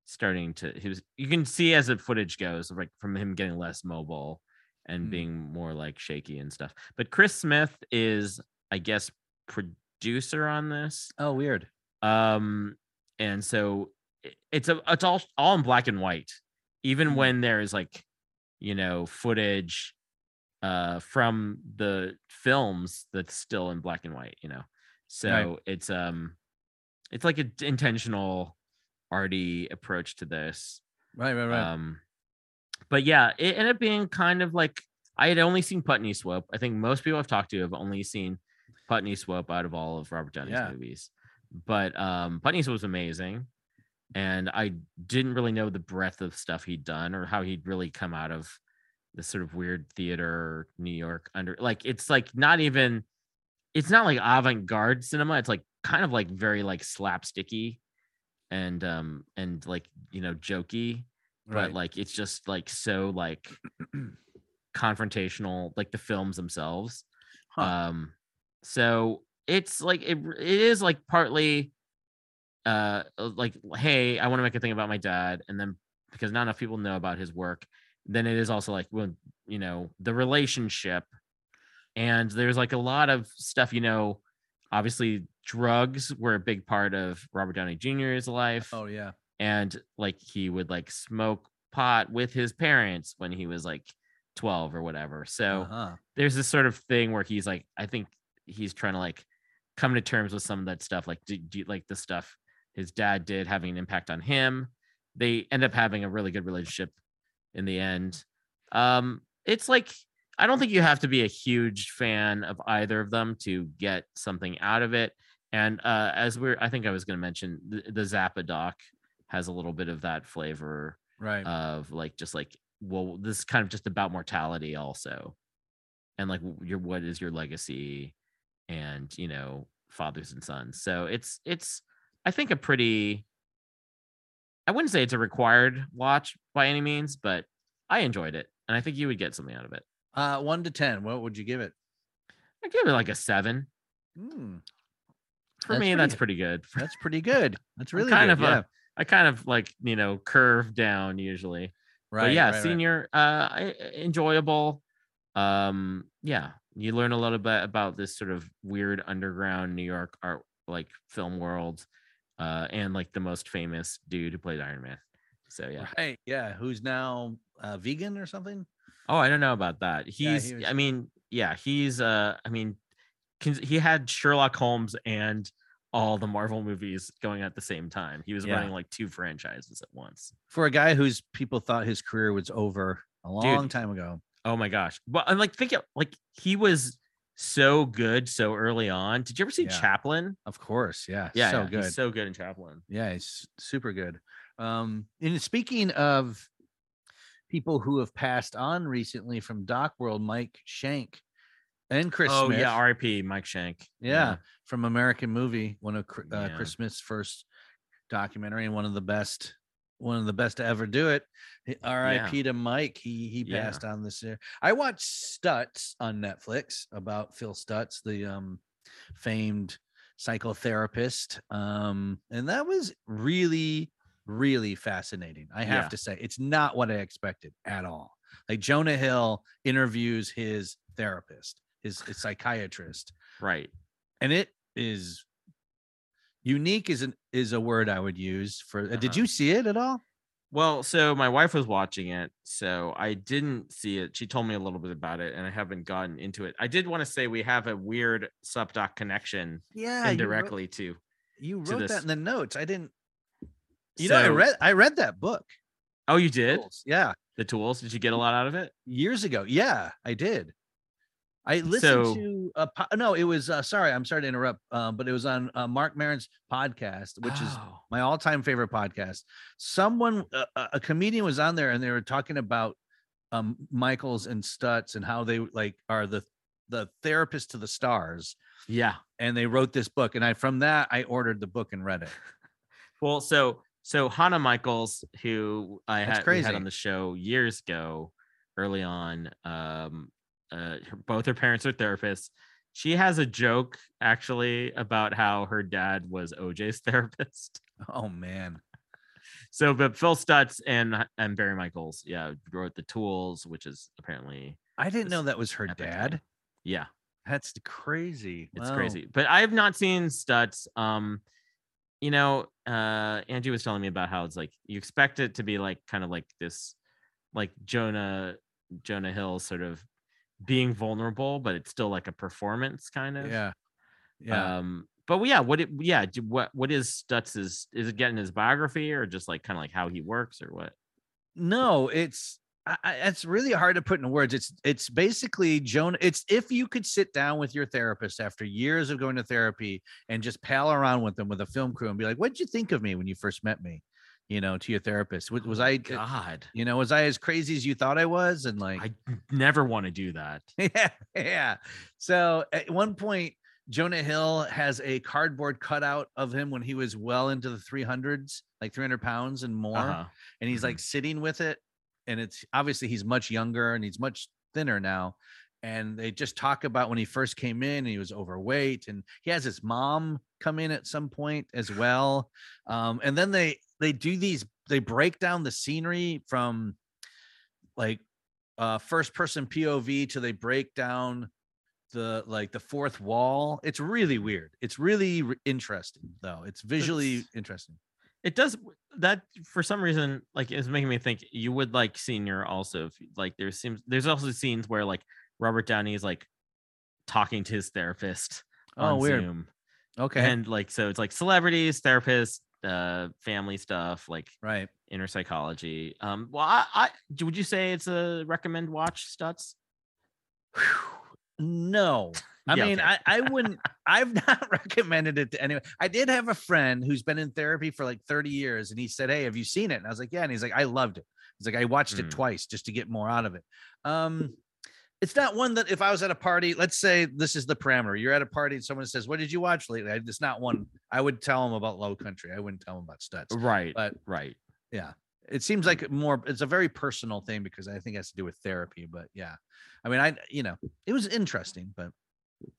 starting to he was you can see as the footage goes like from him getting less mobile and Hmm. being more like shaky and stuff but chris smith is i guess producer on this oh, weird. um and so it's a it's all all in black and white even Mm. when there's like you know footage uh from the films that's still in black and white you know so it's um it's like an intentional arty approach to this Right, right, right. um but yeah it ended up being kind of like i had only seen putney swope i think most people i've talked to have only seen putney swope out of all of robert downey's Yeah. movies but um putney swope was amazing and i didn't really know the breadth of stuff he'd done or how he'd really come out of this sort of weird theater new york under like it's like not even it's not like avant-garde cinema it's like kind of like very like slapsticky and um and like you know jokey but like it's just like so like confrontational like the films themselves Huh. um so it's like it, it is like partly uh like hey i want to make a thing about my dad and then because not enough people know about his work then it is also like well you know the relationship and there's like a lot of stuff you know obviously drugs were a big part of robert downey jr's life oh, yeah. and like he would like smoke pot with his parents when he was like 12 or whatever so Uh-huh. there's this sort of thing where he's like i think he's trying to like come to terms with some of that stuff like do, do, like the stuff his dad did having an impact on him. They end up having a really good relationship in the end. Um it's like i don't think you have to be a huge fan of either of them to get something out of it. And uh, as we're, I think I was going to mention the, the Zappa doc has a little bit of that flavor Right. of like just like well this is kind of just about mortality also. And like your what is your legacy and you know fathers and sons. So it's it's i think a pretty i wouldn't say it's a required watch by any means but i enjoyed it and i think you would get something out of it uh, one to ten. What would you give it? i give it like a seven Hmm, for That's me pretty that's pretty good that's pretty good. That's really kind good. of yeah. a, i kind of like you know curve down usually right. but yeah right, right. senior uh enjoyable um yeah you learn a little bit about this sort of weird underground new york art like film world uh and like the most famous dude who played iron man so yeah Right. Yeah. Who's now uh, vegan or something? oh i don't know about that Yeah, he's he was- i mean yeah he's uh i mean he had sherlock holmes and all the marvel movies going at the same time he was Yeah. running like two franchises at once For a guy whose people thought his career was over a long time ago. Oh my gosh. Well, I'm like think of like he was so good so early on. Did you ever see Yeah. Chaplin? Of course. Yeah. Yeah, So yeah, good. He's so good in Chaplin. Yeah, it's super good. Um, and speaking of people who have passed on recently from Doc World, Mike Schank and Chris oh Smith, yeah, R.I.P. Mike Schank. yeah, from American Movie, one of uh, Yeah. Chris Smith's first documentary and one of the best, one of the best to ever do it. R.I.P. to Mike. He he Yeah. passed on this year. I watched Stutz on Netflix about Phil Stutz, the um famed psychotherapist. Um, and that was really, really fascinating. I have Yeah. to say, it's not what I expected at all. Like Jonah Hill interviews his therapist, his, his psychiatrist, Right. and it is unique. is an is a word I would use for. uh, Did Uh-huh. you see it at all? Well, so my wife was watching it, so I didn't see it. She told me a little bit about it, and I haven't gotten into it. I did want to say we have a weird Sup Doc connection Yeah, you wrote, indirectly too. you to wrote this. that in the notes. I didn't. You know, I read I read that book. Oh, you did Tools. Yeah, the tools. Did you get a lot out of it? years ago. Yeah, I did. I listened So- to a po- no, it was uh, sorry, I'm sorry to interrupt, um, but it was on uh, Marc Maron's podcast, which is Oh, my all-time favorite podcast. Someone, a, a a comedian, was on there, and they were talking about um, Michels and Stutz and how they like are the the therapist to the stars, yeah. and they wrote this book. And I from that I ordered the book and read it. Well, so so Hannah Michaels, who I had, had on the show years ago, early on, um, uh, her, both her parents are therapists. She has a joke actually about how her dad was OJ's therapist. Oh man, So, but Phil Stutz and and Barry Michels, yeah, wrote the Tools, which is apparently I didn't know that was her dad. thing. yeah, That's crazy. it's Wow. crazy. But I have not seen Stutz. Um, you know, uh, Angie was telling me about how it's like you expect it to be like kind of like this, like Jonah Jonah Hill sort of being vulnerable, but it's still like a performance kind of. Yeah, yeah. Um, but yeah, what it yeah, do- what what is Stutz's is it getting his biography or just like kind of like how he works or what? no it's I, it's really hard to put in words it's it's basically joan it's if you could sit down with your therapist after years of going to therapy and just pal around with them with a film crew and be like what did you think of me when you first met me you know to your therapist was, was Oh, i uh, God? you know was i as crazy as you thought i was and like I never want to do that. yeah yeah so at one point jonah hill has a cardboard cutout of him when he was well into the 300s like 300 pounds and more Uh-huh. and he's Mhm. like sitting with it and it's obviously he's much younger and he's much thinner now and they just talk about when he first came in and he was overweight and he has his mom come in at some point as well um, and then they they do these they break down the scenery from like uh first person pov to they break down the like the fourth wall it's really weird it's really re- interesting though it's visually It's- interesting It does that for some reason, like it's making me think you would like senior also. If, like there seems there's also scenes where like Robert Downey is like talking to his therapist Oh, on weird. Zoom. okay And like so it's like celebrities, therapists, uh family stuff, like right inner psychology. Um well I, I would you say it's a recommend watch Stutz? No, I Yeah, mean, okay. I, I wouldn't, I've not recommended it to anyone. I did have a friend who's been in therapy for like 30 years and he said, Hey, have you seen it? And I was like, Yeah. And he's like, I loved it. He's like, I watched it Mm. twice just to get more out of it. Um, it's not one that if I was at a party, let's say this is the parameter. You're at a party and someone says, What did you watch lately? It's not one I would tell them about low country. I wouldn't tell them about stutz. right, But right. yeah it seems like more it's a very personal thing because i think it has to do with therapy but yeah i mean i you know it was interesting but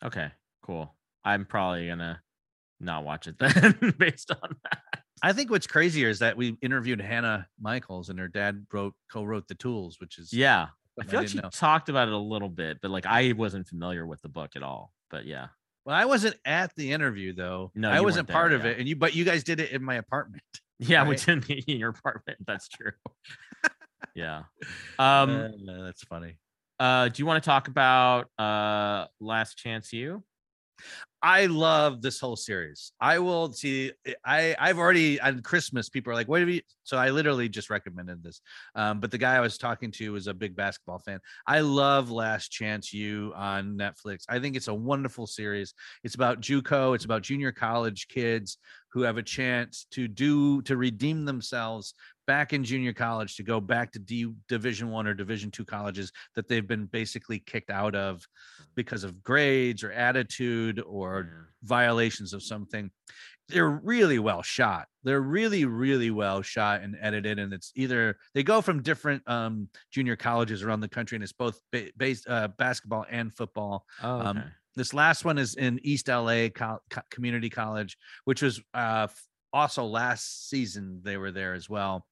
Okay, cool. I'm probably gonna not watch it then, based on that. i think what's crazier is that we interviewed hannah michaels and her dad wrote co-wrote the tools which is Yeah, I feel like didn't she know. talked about it a little bit, but like I wasn't familiar with the book at all. But yeah, well i wasn't at the interview though No, i wasn't part there, of yeah. it and you but you guys did it in my apartment yeah, we didn't in your apartment. That's true. yeah. Um. Uh, that's funny Uh. Do you want to talk about uh Last Chance U? I love this whole series. I will see. I I've already on Christmas. People are like, "What have you?" So I literally just recommended this. Um, but the guy I was talking to was a big basketball fan. I love Last Chance U on Netflix. I think it's a wonderful series. It's about JUCO. It's about junior college kids who have a chance to do to redeem themselves back in junior college to go back to D, Division One or Division Two colleges that they've been basically kicked out of because of grades or attitude or violations of something. They're really well shot. They're really, really well shot and edited. And it's either they go from different um, junior colleges around the country, and it's both ba- based uh, basketball and football. Oh, Um. This last one is in East LA Co- Community College, which was uh, also last season they were there as well.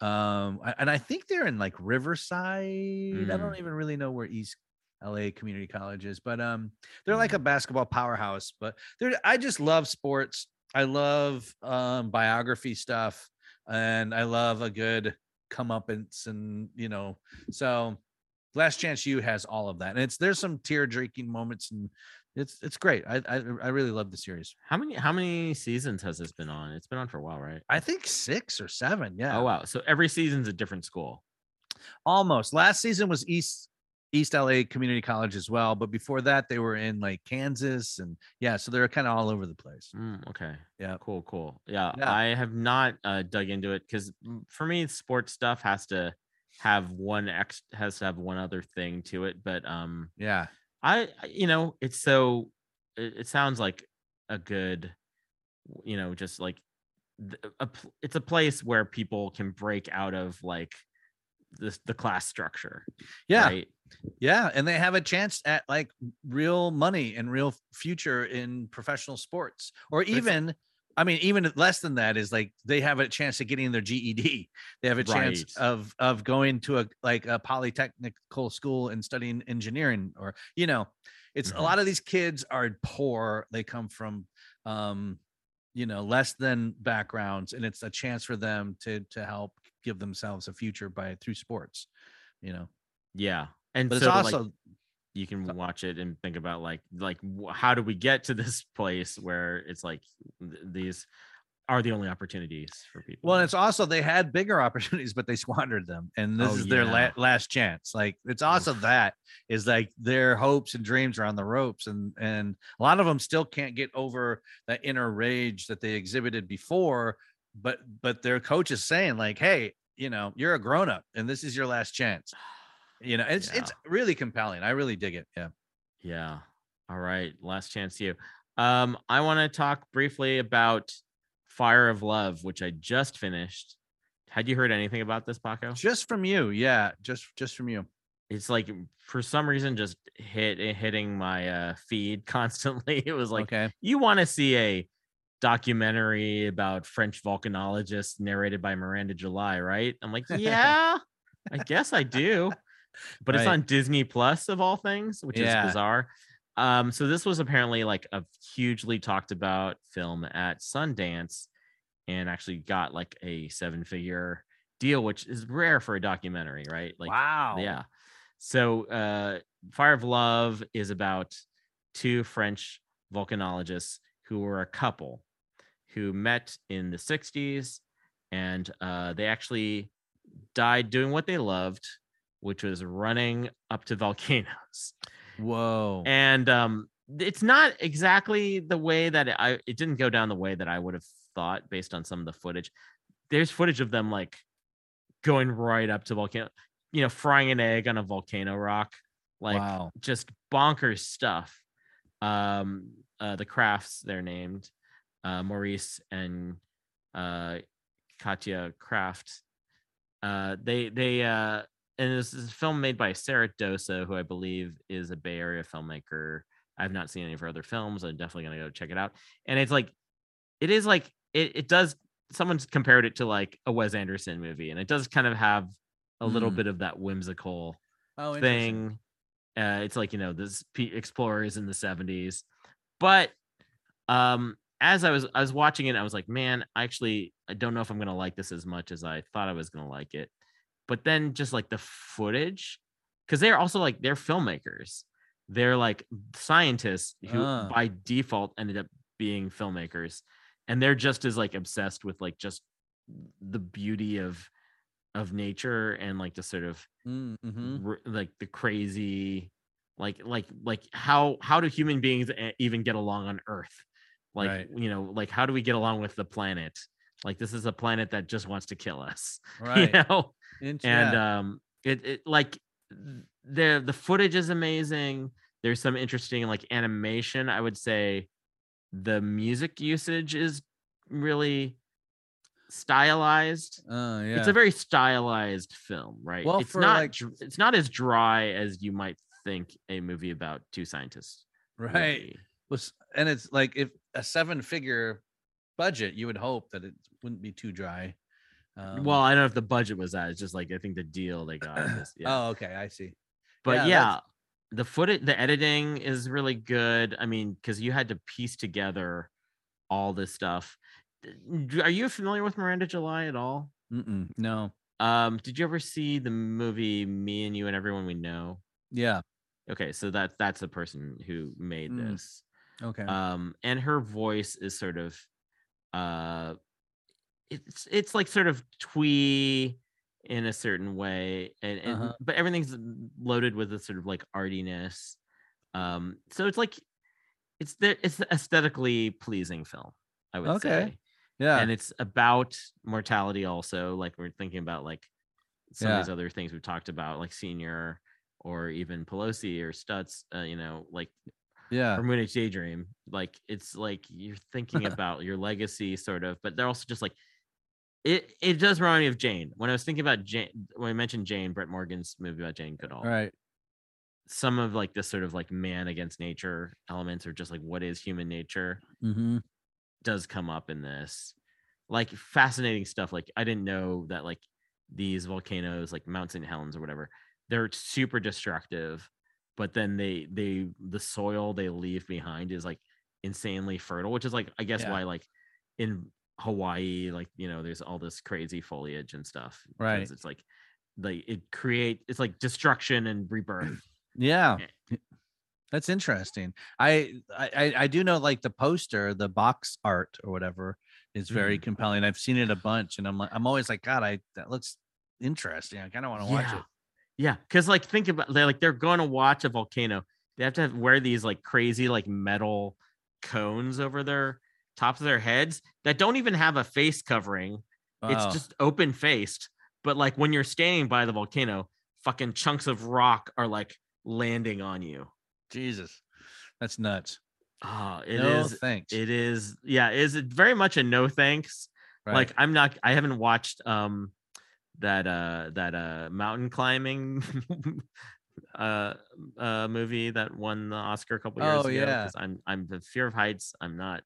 Um, and I think they're in like Riverside. I don't Mm. even really know where East LA Community College is, but um, they're like a basketball powerhouse. But they're I just love sports. I love um biography stuff, and I love a good comeuppance, and you know, so Last Chance U has all of that, and it's there's some tear jerking moments, and it's it's great. I, I I really love the series. How many how many seasons has this been on? It's been on for a while, right? I think six or seven. Yeah. Oh wow. So every season's a different school. almost last season was east east la community college as well but before that they were in like kansas and yeah so they're kind of all over the place Mm, okay. Yeah. Cool. Cool. Yeah. Yeah. I have not uh, dug into it because for me, sports stuff has to have one ex has to have one other thing to it. But um, yeah I you know it's so it, it sounds like a good you know just like a, it's a place where people can break out of like this the class structure. yeah Right? yeah and they have a chance at like real money and real future in professional sports or even i mean even less than that is like they have a chance of getting their ged they have a chance Right. of of going to a like a polytechnical school and studying engineering or you know it's Mhm. a lot of these kids are poor they come from um you know less than backgrounds and it's a chance for them to to help give themselves a future by through sports you know Yeah. And but so it's like, also you can watch it and think about like like how do we get to this place where it's like th- these are the only opportunities for people. Well, it's also they had bigger opportunities, but they squandered them, and this Oh, is their yeah. la- last chance. Like it's also that is like their hopes and dreams are on the ropes, and and a lot of them still can't get over that inner rage that they exhibited before. But but their coach is saying like, hey, you know, you're a grown up, and this is your last chance. You know, it's it's really compelling. I really dig it. Yeah. yeah. All right, last chance to you. Um I want to talk briefly about Fire of Love, which I just finished. Had you heard anything about this, Paco? Just from you, yeah. Just just from you. It's like for some reason just hit hitting my uh feed constantly. It was like okay. you want to see a documentary about French volcanologists narrated by Miranda July, right? I'm like, yeah, I guess I do. But it's on Disney Plus of all things, which Yeah. is bizarre. Um, so this was apparently like a hugely talked about film at Sundance and actually got like a seven figure deal, which is rare for a documentary, right? Like wow. yeah. So uh Fire of Love is about two French volcanologists who were a couple who met in the 60s and uh they actually died doing what they loved, which was running up to volcanoes. Whoa. And um it's not exactly the way that it, I it didn't go down the way that I would have thought based on some of the footage. There's footage of them like going right up to volcano, you know, frying an egg on a volcano rock, like Wow. just bonkers stuff. Um, uh, the Kraffts they're named, uh, Maurice and uh, Katia Krafft. Uh, they they uh, and this is a film made by Sara Dosa, who I believe is a Bay Area filmmaker. I've not seen any of her other films. I'm definitely gonna go check it out. And it's like, it is like it, it does. Someone's compared it to like a Wes Anderson movie, and it does kind of have a little Mm. bit of that whimsical Oh, thing. Uh, it's like you know this P- explorers in the 70s, but um, as I was I was watching it, I was like, man, I actually I don't know if I'm gonna like this as much as I thought I was gonna like it. But then just like the footage, because they're also like they're filmmakers, they're like scientists who Ah. by default ended up being filmmakers, and they're just as like obsessed with like just the beauty of of nature and like the sort of Mm-hmm. r- like the crazy like like like how how do human beings e- even get along on earth like Right. you know like how do we get along with the planet like this is a planet that just wants to kill us Right. you know and um it, it like the the footage is amazing there's some interesting like animation i would say the music usage is really stylized Uh, yeah. it's a very stylized film, right? Well, it's not like- it's not as dry as you might think a movie about two scientists. right. Was and it's like if a seven figure budget, you would hope that it wouldn't be too dry. Um, well, I don't know if the budget was that. It's just like I think the deal they got. is- yeah. oh, okay, I see. but yeah, yeah, the footage, the editing is really good. I mean, because you had to piece together all this stuff. Are you familiar with Miranda July at all? Mm-mm, no, Um, did you ever see the movie Me and You and Everyone We Know? yeah, Okay, so that that's the person who made Mm. this. okay, um and her voice is sort of uh it's it's like sort of twee in a certain way and, and Uh-huh. but everything's loaded with a sort of like artiness um so it's like it's the it's the aesthetically pleasing film i would Okay. say yeah, and it's about mortality also like we're thinking about like some of these other things we've talked about like senior or even pelosi or stutz uh, you know like yeah, or Moonage Daydream. Like it's like you're thinking about your legacy, sort of, but they're also just like it. It does remind me of Jane. When I was thinking about Jane, when I mentioned Jane, Brett Morgen's movie about Jane Goodall, right, some of like this sort of like man against nature elements, or just like what is human nature, mm-hmm. does come up in this. Like fascinating stuff. Like I didn't know that like these volcanoes, like Mount St. Helens or whatever, they're super destructive, but then they they the soil they leave behind is like insanely fertile, which is like I guess Yeah. why like in Hawaii, like you know, there's all this crazy foliage and stuff. Right. It's like like it create it's like destruction and rebirth. yeah. Yeah. That's interesting. I, I I- do know like the poster, the box art or whatever is very Mm-hmm. compelling. I've seen it a bunch, and I'm like, I'm always like, God, I that looks interesting. I kind of want to watch it. Yeah, because like think about they're like they're going to watch a volcano. They have to have, wear these like crazy like metal cones over their tops of their heads that don't even have a face covering. Wow. It's just open faced. But like when you're standing by the volcano, fucking chunks of rock are like landing on you. Jesus, that's nuts. Oh, it is. no thanks. It is. Yeah, it is very much a no thanks. Right. Like I'm not. I haven't watched um that uh that uh mountain climbing uh uh movie that won the Oscar a couple years Oh, ago. yeah. I'm I'm the fear of heights. I'm not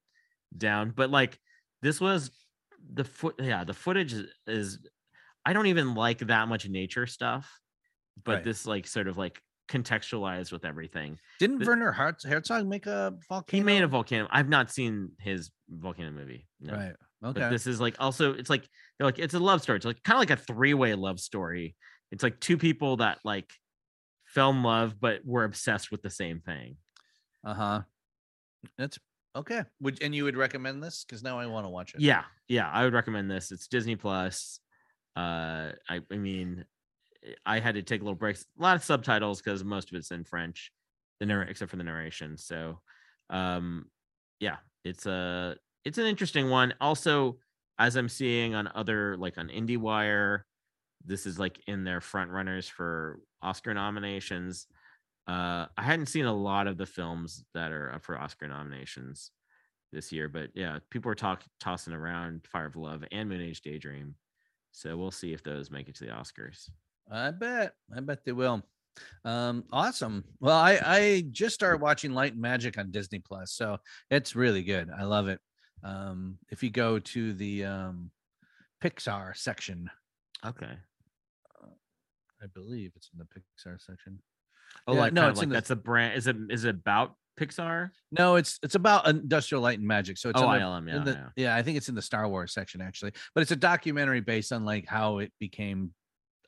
down, but like this was the foot. Yeah, the footage is, is. I don't even like that much nature stuff, but Right. this like sort of like contextualized with everything. Didn't the- Werner Herz- Herzog make a volcano? He made a volcano. I've not seen his volcano movie. no. right. But this is like also it's like they're like it's a love story. It's like kind of like a three-way love story. It's like two people that like fell in love but were obsessed with the same thing. Uh huh. That's okay. Would and you would recommend this? Because now I want to watch it. Yeah, yeah, I would recommend this. It's Disney Plus. Uh I I mean I had to take little breaks, a lot of subtitles because most of it's in French, the narr- except for the narration. So um yeah it's a it's an interesting one also as i'm seeing on other like on indiewire this is like in their front runners for oscar nominations uh i hadn't seen a lot of the films that are up for oscar nominations this year but yeah people are talk tossing around fire of love and moonage daydream so we'll see if those make it to the oscars I bet. I bet they will. Um, awesome. Well, I I just started watching Light and Magic on Disney Plus, so it's really good. I love it. Um, if you go to the um Pixar section, okay I believe it's in the Pixar section. oh Yeah, like no, it's like the- that's a brand is it is it about pixar No, it's it's about Industrial Light and Magic. So it's oh the- ilm yeah, in the, yeah. yeah, I think it's in the Star Wars section actually, but it's a documentary based on like how it became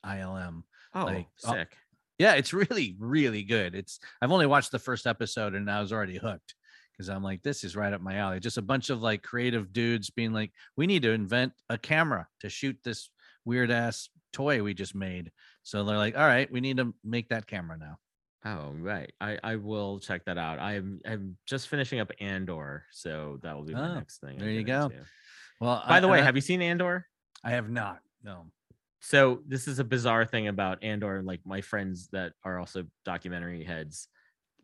ILM. oh like, uh, sick Yeah, it's really, really good. It's I've only watched the first episode and I was already hooked because I'm like, this is right up my alley. Just a bunch of like creative dudes being like, we need to invent a camera to shoot this weird ass toy we just made. So they're like, all right, we need to make that camera now. Oh right, I I will check that out. I'm I'm just finishing up Andor, so that will be my Oh, next thing. There you go. into. Well, By I- the way, I- have you seen Andor? I have not. No. So this is a bizarre thing about Andor. Like my friends that are also documentary heads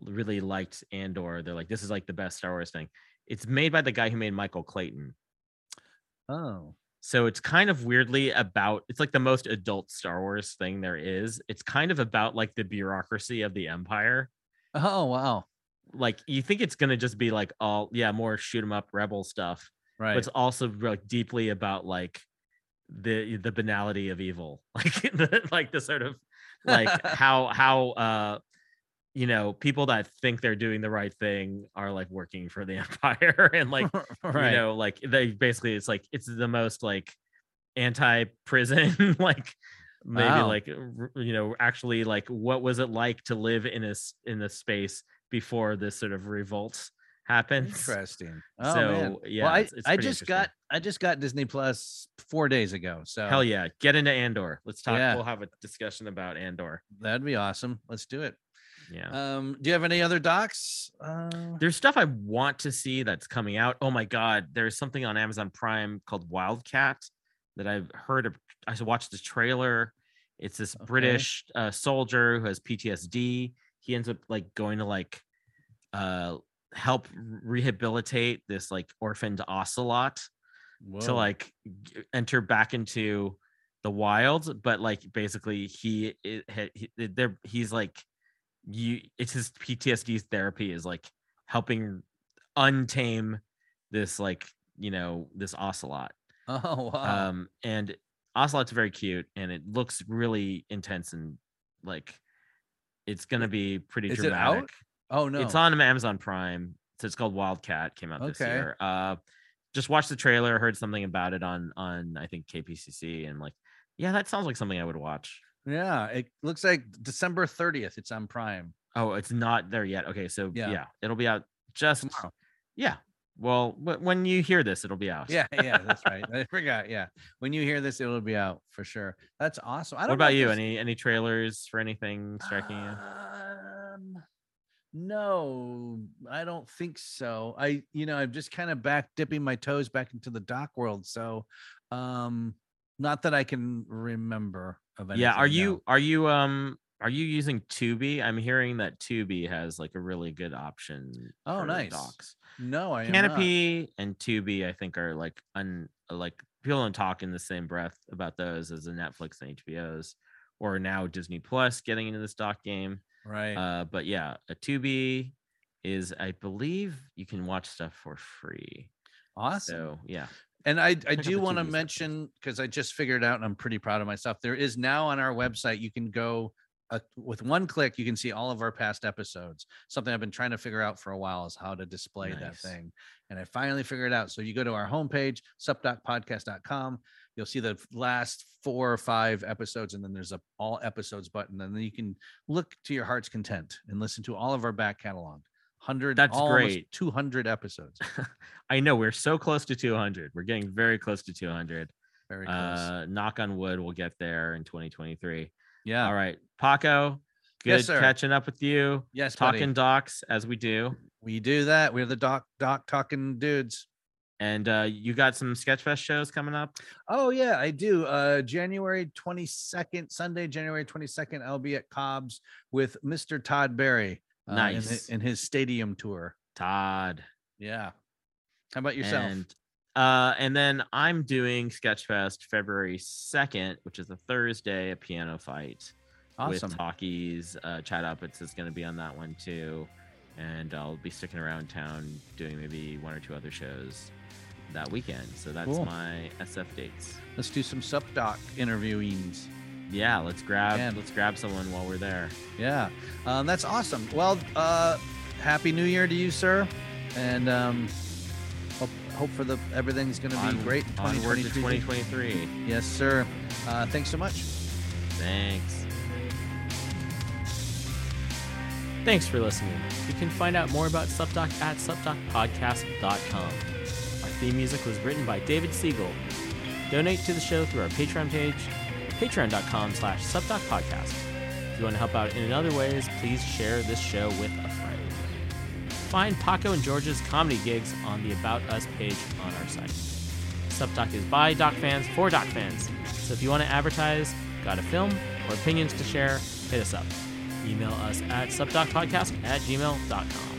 really liked Andor. They're like, this is like the best Star Wars thing. It's made by the guy who made Michael Clayton. Oh. So it's kind of weirdly about it's like the most adult Star Wars thing there is. It's kind of about like the bureaucracy of the empire. Oh wow. Like you think it's gonna just be like all yeah, more shoot 'em up rebel stuff. Right. But it's also like deeply about like the the banality of evil. Like the like the sort of like how how uh you know people that think they're doing the right thing are like working for the empire and like right. you know like they basically it's like it's the most like anti-prison like maybe Wow. like you know actually like what was it like to live in a s- in a space before this sort of revolt happens Interesting. Oh so man. yeah well, I, it's, it's I just got I just got Disney Plus four days ago. So hell yeah get into andor let's talk Yeah. we'll have a discussion about andor that'd be awesome. Let's do it. Yeah Um, do you have any other docs? Uh, there's stuff I want to see that's coming out. Oh my god, there's something on Amazon Prime called Wildcat that I've heard of. I watched the trailer. It's this Okay. British uh, soldier who has PTSD. He ends up like going to like uh help rehabilitate this like orphaned ocelot to like enter back into the wild but like basically he, it, he there he's like you it's his ptsd therapy is like helping untame this like you know this ocelot Oh wow. um and ocelot's very cute and it looks really intense and like it's gonna be pretty is it out? dramatic oh no. it's on Amazon Prime. So it's called Wildcat. Came out this year. Uh, just watched the trailer. Heard something about it on on I think KPCC, and like, yeah, that sounds like something I would watch. Yeah, it looks like December 30th. It's on Prime. Oh, it's not there yet. Okay, so Yeah. yeah, it'll be out just Tomorrow. yeah. Well, wh- when you hear this, it'll be out. Yeah, yeah, that's right. I forgot. Yeah, when you hear this, it'll be out for sure. That's awesome. I don't What about you? there's- Any any trailers for anything striking you? Um, no, I don't think so. I, you know, I'm just kind of back dipping my toes back into the doc world. So, um, not that I can remember of anything. Yeah. Are you are you um are you using Tubi? I'm hearing that Tubi has like a really good option. Oh, nice. Docs. No, I am not. Kanopy and Tubi, I think, are like un like people don't talk in the same breath about those as the Netflix and HBOs, or now Disney Plus getting into this doc game. Right. Uh, but yeah, a Tubi is, I believe, you can watch stuff for free. awesome. So yeah, And I, I do want to mention because I just figured out and I'm pretty proud of myself. There is now on our website, you can go uh, with one click, you can see all of our past episodes. Something I've been trying to figure out for a while is how to display that thing. And I finally figured it out. So you go to our homepage, supdocpodcast.com. You'll see the last four or five episodes, and then there's a all episodes button. And then you can look to your heart's content and listen to all of our back catalog. 100, That's almost great. 200 episodes. I know we're so close to 200. We're getting very close to 200. Very close. Uh, knock on wood, we'll get there in 2023. yeah. All right, Paco, Good Yes, catching up with you. Yes, buddy. Talking docs as we do. We do that. We're the doc doc talking dudes. And uh, you got some Sketchfest shows coming up. Oh yeah, I do. Uh January 22nd, Sunday, January 22nd, I'll be at Cobb's with Mr. Todd Barry. Uh, in, hi- Nice. in his stadium tour. Todd. Yeah. How about yourself? And uh, and then I'm doing Sketchfest February 2nd, which is a Thursday, a PianoFight awesome. with talkies. Uh, Chad Opitz is going to be on that one too. And I'll be sticking around town doing maybe one or two other shows that weekend. So that's Cool. my SF dates. Let's do some Sup Doc interviewings. Yeah, let's grab Man. let's grab someone while we're there. Yeah. Um, that's awesome. Well, uh happy new year to you, sir. And um hope hope for the everything's gonna be On- great in Onward to 2023. 2023. Yes, sir. Uh thanks so much. Thanks. Thanks for listening. You can find out more about Sup Doc at supdocpodcast.com. Our theme music was written by David Siegel. Donate to the show through our Patreon page, patreon.com slash supdocpodcast. If you want to help out in other ways, please share this show with a friend. Find Paco and George's comedy gigs on the About Us page on our site. Sup Doc is by Doc fans for Doc fans. So if you want to advertise, got a film, or opinions to share, hit us up. Email us at supdocpodcast at gmail.com.